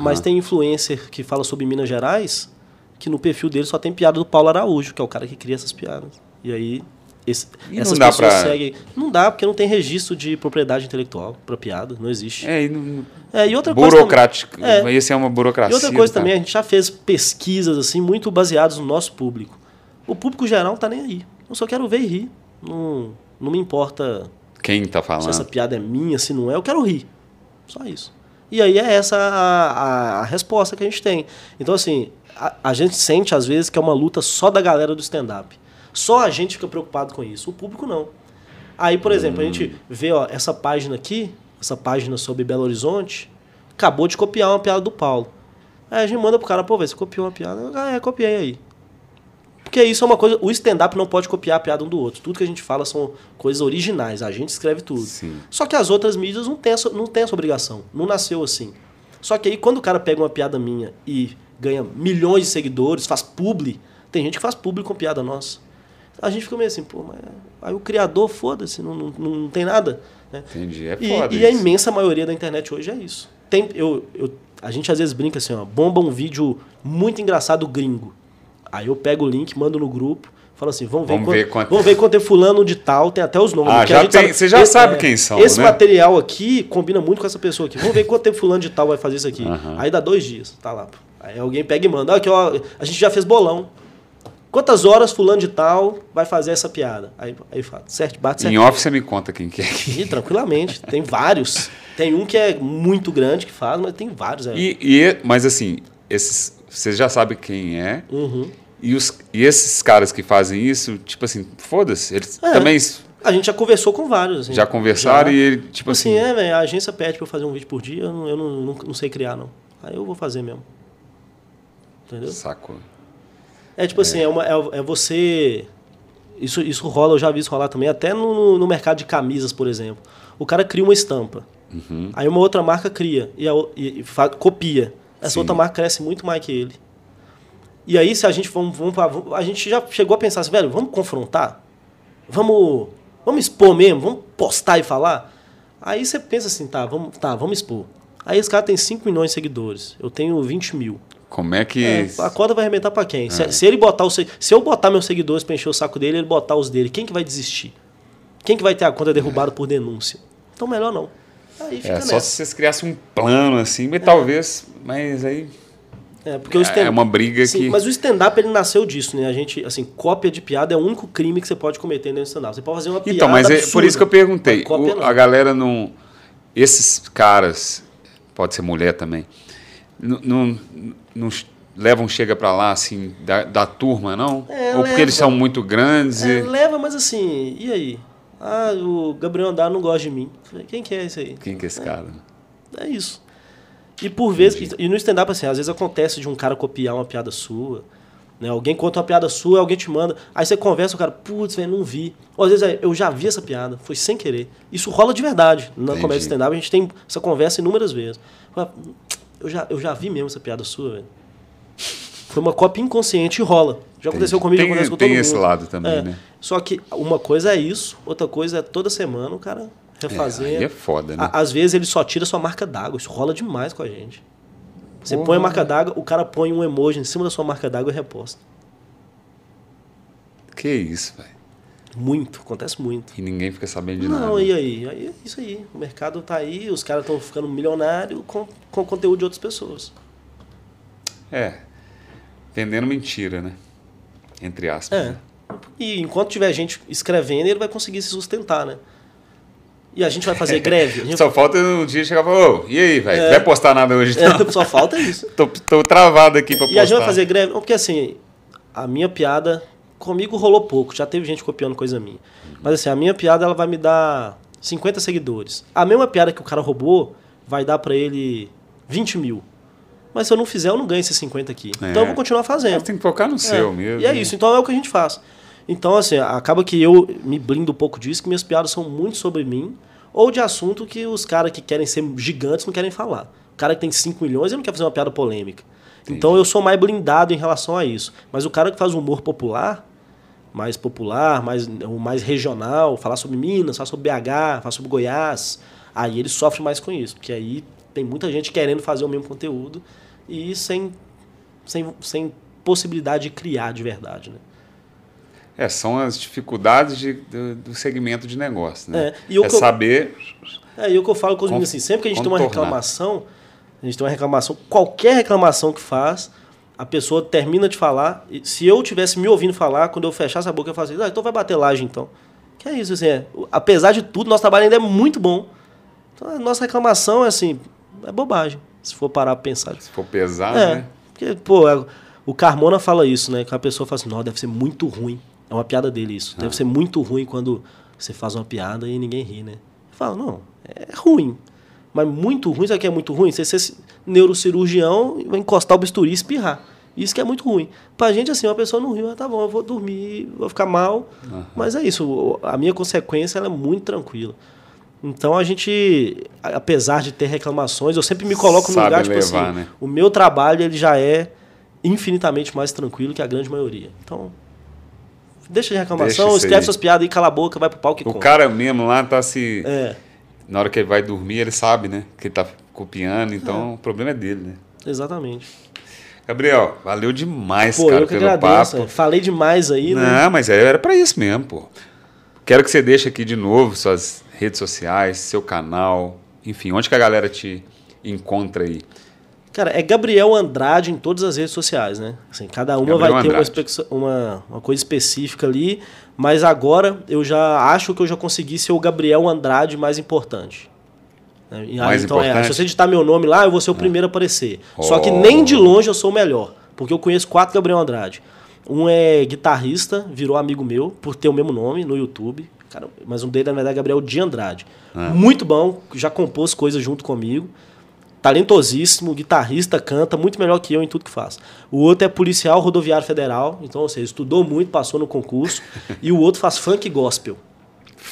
Mas tem influencer que fala sobre Minas Gerais, que no perfil dele só tem piada do Paulo Araújo, que é o cara que cria essas piadas. E aí, esse- não essas dá pessoas pra- seguem. Não dá, porque não tem registro de propriedade intelectual pra piada, não existe. É, e não... É, e outra coisa. burocrático. É. Esse é uma burocracia. E outra coisa tá? também, a gente já fez pesquisas assim muito baseadas no nosso público. O público geral não tá nem aí. Eu só quero ver e rir. Não, não me importa Quem tá se falando? essa piada é minha, se não é, eu quero rir. Só isso. E aí é essa a, a- a resposta que a gente tem. Então, assim, a, a gente sente às vezes que é uma luta só da galera do stand-up. Só a gente fica preocupado com isso, o público não. Aí, por exemplo, a gente vê ó, essa página aqui, essa página sobre Belo Horizonte, acabou de copiar uma piada do Paulo. Aí a gente manda pro cara, pô, vê, você copiou uma piada? Ah, é, copiei aí. Porque isso é uma coisa. O stand-up não pode copiar a piada um do outro. Tudo que a gente fala são coisas originais. A gente escreve tudo. Sim. Só que as outras mídias não têm, essa, não têm essa obrigação. Não nasceu assim. Só que aí, quando o cara pega uma piada minha e ganha milhões de seguidores, faz publi, tem gente que faz publi com piada nossa. A gente fica meio assim, pô, mas aí o criador, foda-se, não, não, não tem nada. Né? Entendi. É E, foda e a isso. imensa maioria da internet hoje é isso. Tem, eu, eu, a gente às vezes brinca assim, ó, bomba um vídeo muito engraçado gringo. Aí eu pego o link, mando no grupo, Fala assim, vamos ver, Vamos quanto, ver quanto- vamos ver quanto é fulano de tal, tem até os nomes. Ah, já a tem- você já sabe quem são, Esse né? material aqui combina muito com essa pessoa aqui. Vamos ver quanto tempo fulano de tal vai fazer isso aqui. Aham. Aí dá dois dias, tá lá. Aí alguém pega e manda, "Ah, aqui ó, a gente já fez bolão. Quantas horas fulano de tal vai fazer essa piada? Aí, aí fala, certo, bate certo. Em off você me conta quem que é. Ih, tranquilamente. Tem vários. Tem um que é muito grande que faz, mas tem vários. É. E, e- mas assim, esses, você já sabe quem é. Uhum. E, os, e esses caras que fazem isso, tipo assim, foda-se, eles É. também A gente já conversou com vários. assim. já conversaram Já. e ele, tipo Tipo assim, assim, é, velho, a agência pede pra eu fazer um vídeo por dia, eu não, eu não, não, não sei criar, não. Aí eu vou fazer mesmo. Entendeu? saco. É tipo assim, é, uma, é, é você. Isso, isso rola, eu já vi isso rolar também, até no, no- mercado de camisas, por exemplo. O cara cria uma estampa. Uhum. Aí uma outra marca cria e, a e- e copia. Essa Sim. outra marca cresce muito mais que ele. E aí, se a gente vamos, vamos- a gente já chegou a pensar assim, velho, vamos confrontar? Vamos, vamos expor mesmo? Vamos postar e falar? Aí você pensa assim, tá, vamos, tá, vamos expor. Aí esse cara tem 5 milhões de seguidores, eu tenho 20 mil. Como é que. É, a corda vai arrebentar pra quem? É. Se, se ele botar se eu botar meus seguidores pra encher o saco dele, ele botar os dele, quem que vai desistir? Quem que vai ter a conta derrubada por denúncia? Então melhor não. Aí fica é, só nessa. se vocês criassem um plano assim, mas talvez. Mas aí. É, porque o stand- É uma briga Sim, que. Mas o stand-up ele nasceu disso, né? A gente, assim, cópia de piada é o único crime que você pode cometer dentro do stand-up. Você pode fazer uma piada. Então, mas é por absurda, isso que eu perguntei. O- a galera não. Esses caras, pode ser mulher também, não, não, não levam chega pra lá assim da, da turma, não? É, Ou porque leva. eles são muito grandes É, e. leva, mas assim, e aí? Ah, o Gabriel Andar não gosta de mim. Quem que é esse aí? Quem que é esse cara? É isso. E por vezes, e no stand-up, assim, às vezes acontece de um cara copiar uma piada sua. Né? Alguém conta uma piada sua, alguém te manda. Aí você conversa, o cara, putz, velho, não vi. Ou às vezes é, eu já vi essa piada, foi sem querer. Isso rola de verdade. Na Entendi. comédia stand-up a gente tem essa conversa inúmeras vezes. Eu já, eu já vi mesmo essa piada sua, velho. Foi uma cópia inconsciente e rola. Já aconteceu comigo, já Tem, acontece com tem todo esse mundo. lado também, É. né? Só que uma coisa é isso, outra coisa é toda semana o cara refazer. É, é foda, né? Às vezes ele só tira sua marca d'água. Isso rola demais com a gente. Você Porra. põe a marca d'água, o cara põe um emoji em cima da sua marca d'água e reposta. Que isso, velho. Muito, acontece muito. E ninguém fica sabendo de Não, nada. e aí? Aí é isso aí. O mercado tá aí, os caras estão ficando milionários com, com conteúdo de outras pessoas. É. Vendendo mentira, né? Entre aspas. É. né? E enquanto tiver gente escrevendo, ele vai conseguir se sustentar, né? E a gente vai fazer greve. Gente Só falta um dia chegar e falar, ô, e aí, velho? Vai postar nada hoje? Não. É, só falta isso. Tô, tô travado aqui pra postar. E a gente vai fazer greve, porque assim, a minha piada comigo rolou pouco, já teve gente copiando coisa minha. Mas assim, a minha piada ela vai me dar 50 seguidores. A mesma piada que o cara roubou vai dar pra ele 20 mil. Mas se eu não fizer, eu não ganho esses 50 aqui. É. Então eu vou continuar fazendo. Mas tem que focar no seu É, mesmo. E é isso, então é o que a gente faz. Então, assim, acaba que eu me blindo um pouco disso, que minhas piadas são muito sobre mim, ou de assunto que os caras que querem ser gigantes não querem falar. O cara que tem 5 milhões, ele não quer fazer uma piada polêmica. Então eu sou mais blindado em relação a isso. Mas o cara que faz humor popular, mais popular, mais, o mais regional, falar sobre Minas, falar sobre BH, falar sobre Goiás, aí ele sofre mais com isso. Porque aí tem muita gente querendo fazer o mesmo conteúdo e sem, sem, sem possibilidade de criar de verdade, né? É, são as dificuldades de- do, do segmento de negócio, né? É, e é que eu- saber... É, e o que eu falo com os meninos assim, sempre que a gente tem uma contornar. reclamação, a gente tem uma reclamação, qualquer reclamação que faz, a pessoa termina de falar, e se eu tivesse me ouvindo falar, quando eu fechasse a boca, eu falasse, ah, então vai bater laje então. Que é isso, assim, é, apesar de tudo, nosso trabalho ainda é muito bom. Então a nossa reclamação é assim, é bobagem, se for parar pra pensar. Se for pesado, É, né? porque, pô, é- o Carmona fala isso, né? Que a pessoa fala assim, não, deve ser muito ruim. É uma piada dele isso. Ah. Deve ser muito ruim quando você faz uma piada e ninguém ri, né? Eu falo, não, é ruim. Mas muito ruim, sabe o que é muito ruim? Você ser neurocirurgião e vai encostar o bisturi e espirrar. Isso que é muito ruim. Pra gente, assim, uma pessoa não riu, ah, tá bom, eu vou dormir, vou ficar mal. Mas é isso, a minha consequência ela é muito tranquila. Então a gente, apesar de ter reclamações, eu sempre me coloco no Sabe lugar, tipo levar, assim, né? o meu trabalho ele já é infinitamente mais tranquilo que a grande maioria. Então, deixa de reclamação, Deixa escreve suas piadas aí, cala a boca, vai pro palco e O conta. cara mesmo lá tá se... É, Na hora que ele vai dormir, ele sabe, né? Que ele tá copiando, então É. o problema é dele, né? exatamente. Gabriel, valeu demais, Pô, cara, eu que pelo agradeço. papo. Falei demais aí, né? Não, mas é, era pra isso mesmo, pô. Quero que você deixe aqui de novo suas redes sociais, seu canal, enfim, onde que a galera te encontra aí? Cara, é Gabriel Andrade em todas as redes sociais, né? Assim, cada uma Gabriel vai ter uma, uma, uma coisa específica ali, mas agora eu já acho que eu já consegui ser o Gabriel Andrade mais importante. Né? Então, é, importante? se você digitar meu nome lá, eu vou ser o primeiro a aparecer. Só que Oh. nem de longe eu sou o melhor, porque eu conheço quatro Gabriel Andrade. Um é guitarrista, virou amigo meu, por ter o mesmo nome no YouTube. Cara, mas um dele, na verdade, é Gabriel de Andrade. Ah. Muito bom, já compôs coisas junto comigo talentosíssimo, guitarrista, canta, muito melhor que eu em tudo que faz. O outro é policial rodoviário federal, então, ou seja, estudou muito, passou no concurso. e o outro faz funk gospel.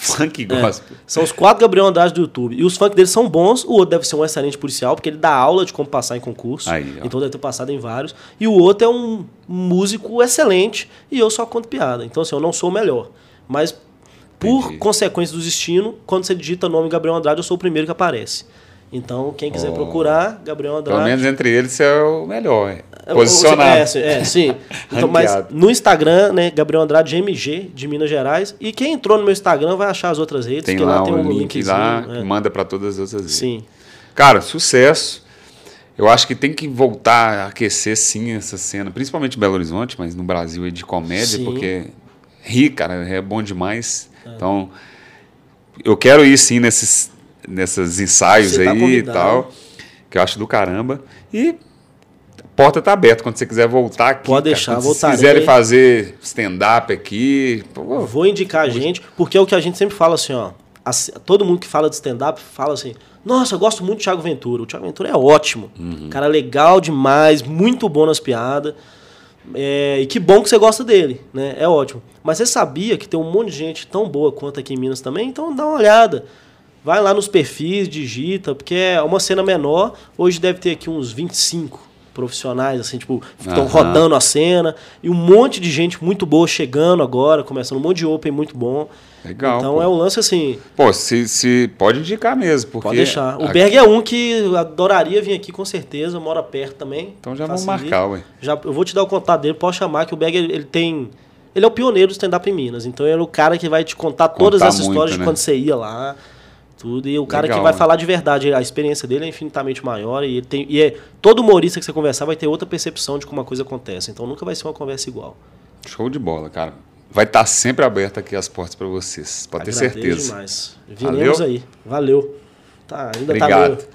Funk É, gospel. São os quatro Gabriel Andrade do YouTube. E os funk deles são bons, o outro deve ser um excelente policial, porque ele dá aula de como passar em concurso. Aí, então deve ter passado em vários. E o outro é um músico excelente, e eu só conto piada. Então, assim, eu não sou o melhor. Mas, por Entendi. consequência do destino, quando você digita o nome Gabriel Andrade, eu sou o primeiro que aparece. Então, quem quiser Oh. procurar, Gabriel Andrade. Pelo menos entre eles você é o melhor, é. É, Posicionado. É, sim, é, sim. Então, mas no Instagram, né, Gabriel Andrade MG, de Minas Gerais. E quem entrou no meu Instagram vai achar as outras redes, Tem lá lá tem um link linkzinho. lá é. manda pra todas as outras redes. Sim. Cara, sucesso. Eu acho que tem que voltar a aquecer sim essa cena, principalmente em Belo Horizonte, mas no Brasil aí de comédia, Sim. porque rir, cara, é bom demais. Então, eu quero ir sim nesses, nesses ensaios Você tá aí e convidado. tal, que eu acho do caramba. E porta tá aberta quando você quiser voltar aqui. Pode deixar, vocês voltarei. quiserem fazer stand-up aqui, pô, Vou indicar a gente, porque é o que a gente sempre fala assim, ó. assim, todo mundo que fala de stand-up fala assim: Nossa, eu gosto muito do Thiago Ventura. O Thiago Ventura é ótimo. Uhum. Cara legal demais, muito bom nas piadas. É, e que bom que você gosta dele, né? É ótimo. Mas você sabia que tem um monte de gente tão boa quanto aqui em Minas também? Então dá uma olhada. Vai lá nos perfis, digita, porque é uma cena menor. Hoje deve ter aqui uns 25 profissionais, assim, tipo, estão rodando a cena. E um monte de gente muito boa chegando agora, começando um monte de open muito bom. legal. então pô. é um lance assim, Pô, se, se pode indicar mesmo, porque pode deixar. O aqui- Berg é um que adoraria vir aqui com certeza, mora perto também. Então já vamos marcar, ué. Já, eu vou te dar o contato dele, pode chamar, que o Berg ele, ele tem. Ele é o pioneiro do stand-up em Minas. Então ele é o cara que vai te contar todas Contar essas muito, histórias de né? quando você ia lá. Tudo. E o cara Legal, que vai né? falar de verdade. A experiência dele é infinitamente maior. E, ele tem, e é, todo humorista que você conversar vai ter outra percepção de como a coisa acontece. Então nunca vai ser uma conversa igual. Show de bola, cara. Vai estar sempre aberta aqui as portas para vocês, pode ter Agradeço certeza. demais. Viremos Valeu? aí. Valeu. Tá, ainda tá Obrigado. meio...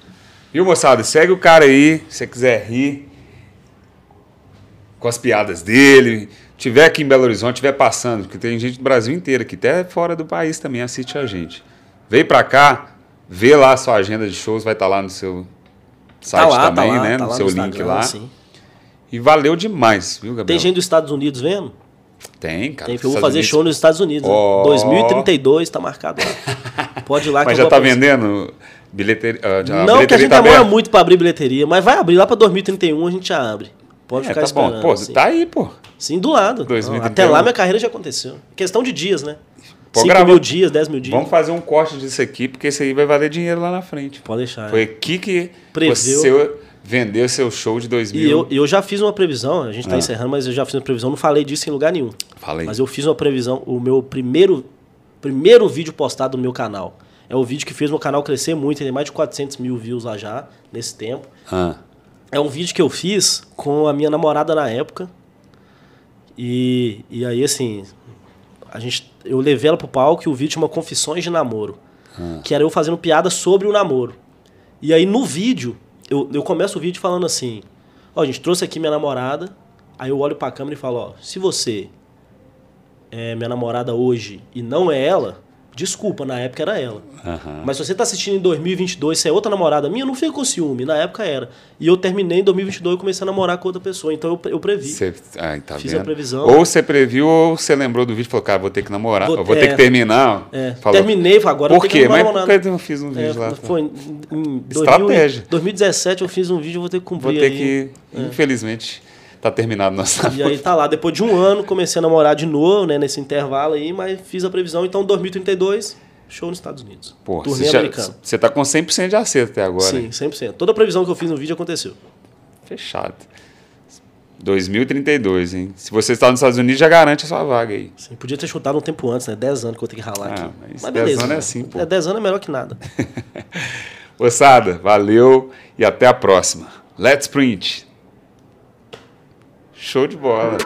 Viu, moçada? Segue o cara aí, se você quiser rir com as piadas dele. Tiver aqui em Belo Horizonte, tiver passando, porque tem gente do Brasil inteiro aqui, até fora do país também assiste a gente. Veio pra cá, vê lá a sua agenda de shows, vai estar lá no seu site Tá lá, também, tá lá, né? tá no seu no link lá. sim. E valeu demais, viu, Gabriel? Tem gente dos Estados Unidos vendo? Tem, cara. Tem, eu vou Estados fazer Unidos. show nos Estados Unidos. né? Ó. 2032 tá marcado lá. Pode ir lá que Mas já tá vendendo bilheteria? já- Não, que a gente tá demora muito pra abrir bilheteria, mas vai abrir lá pra 2031 a gente já abre. Pode É, ficar tá esperando. bom. Pô, assim. tá aí, pô. Sim, do lado. 2031. Até lá minha carreira já aconteceu. Questão de dias, né? Pode 5 gravar. mil dias, 10 mil dias. Vamos fazer um corte disso aqui, porque isso aí vai valer dinheiro lá na frente. Pode deixar. Foi aqui que Previu. você vendeu seu show de 2000. E eu, eu já fiz uma previsão, a gente tá Ah. encerrando, mas eu já fiz uma previsão, não falei disso em lugar nenhum. Falei. Mas eu fiz uma previsão, o meu primeiro, primeiro vídeo postado no meu canal. É o vídeo que fez meu canal crescer muito, tem mais de 400 mil views lá já, nesse tempo. Ah, É um vídeo que eu fiz com a minha namorada na época. E, e aí, assim, a gente, eu levei ela pro palco e o vídeo chama Confissões de Namoro. Que era eu fazendo piada sobre o namoro. E aí, no vídeo, eu, eu começo o vídeo falando assim: Ó, gente, trouxe aqui minha namorada. Aí eu olho pra câmera e falo: Ó, se você é minha namorada hoje e não é ela, desculpa, na época era ela. aham. Mas se você tá assistindo em 2022, se é outra namorada minha, não fica com ciúme. Na época era. E eu terminei em 2022 e comecei a namorar com outra pessoa. Então eu, eu previ. Você, ai, tá Fiz a vendo? previsão. Ou você previu, ou você lembrou do vídeo e falou, cara, vou ter que namorar, Vou- vou ter é. que terminar. É, Falou, terminei, agora Por quê? Mas por que eu fiz um É, vídeo lá? foi em, em 2000, Estratégia. 2017 eu fiz um vídeo, vou ter que Vou cumprir ter aí. que, infelizmente, tá terminado nosso E aí tá lá, depois de um ano comecei a namorar de novo, né, nesse intervalo aí, mas fiz a previsão, então 2032, show nos Estados Unidos. Pô, Turnê você, tá com 100% de acerto até agora. Sim, hein? 100%. Toda a previsão que eu fiz no vídeo aconteceu. Fechado. 2032, hein? Se você está nos Estados Unidos, já garante a sua vaga aí. Sim, podia ter chutado um tempo antes, né? 10 anos que eu tenho que ralar Ah, aqui. mas Mas 10 beleza. anos é né? assim, pô. É, 10 anos é melhor que nada. Moçada, valeu e até a próxima. Let's print. Show de bola.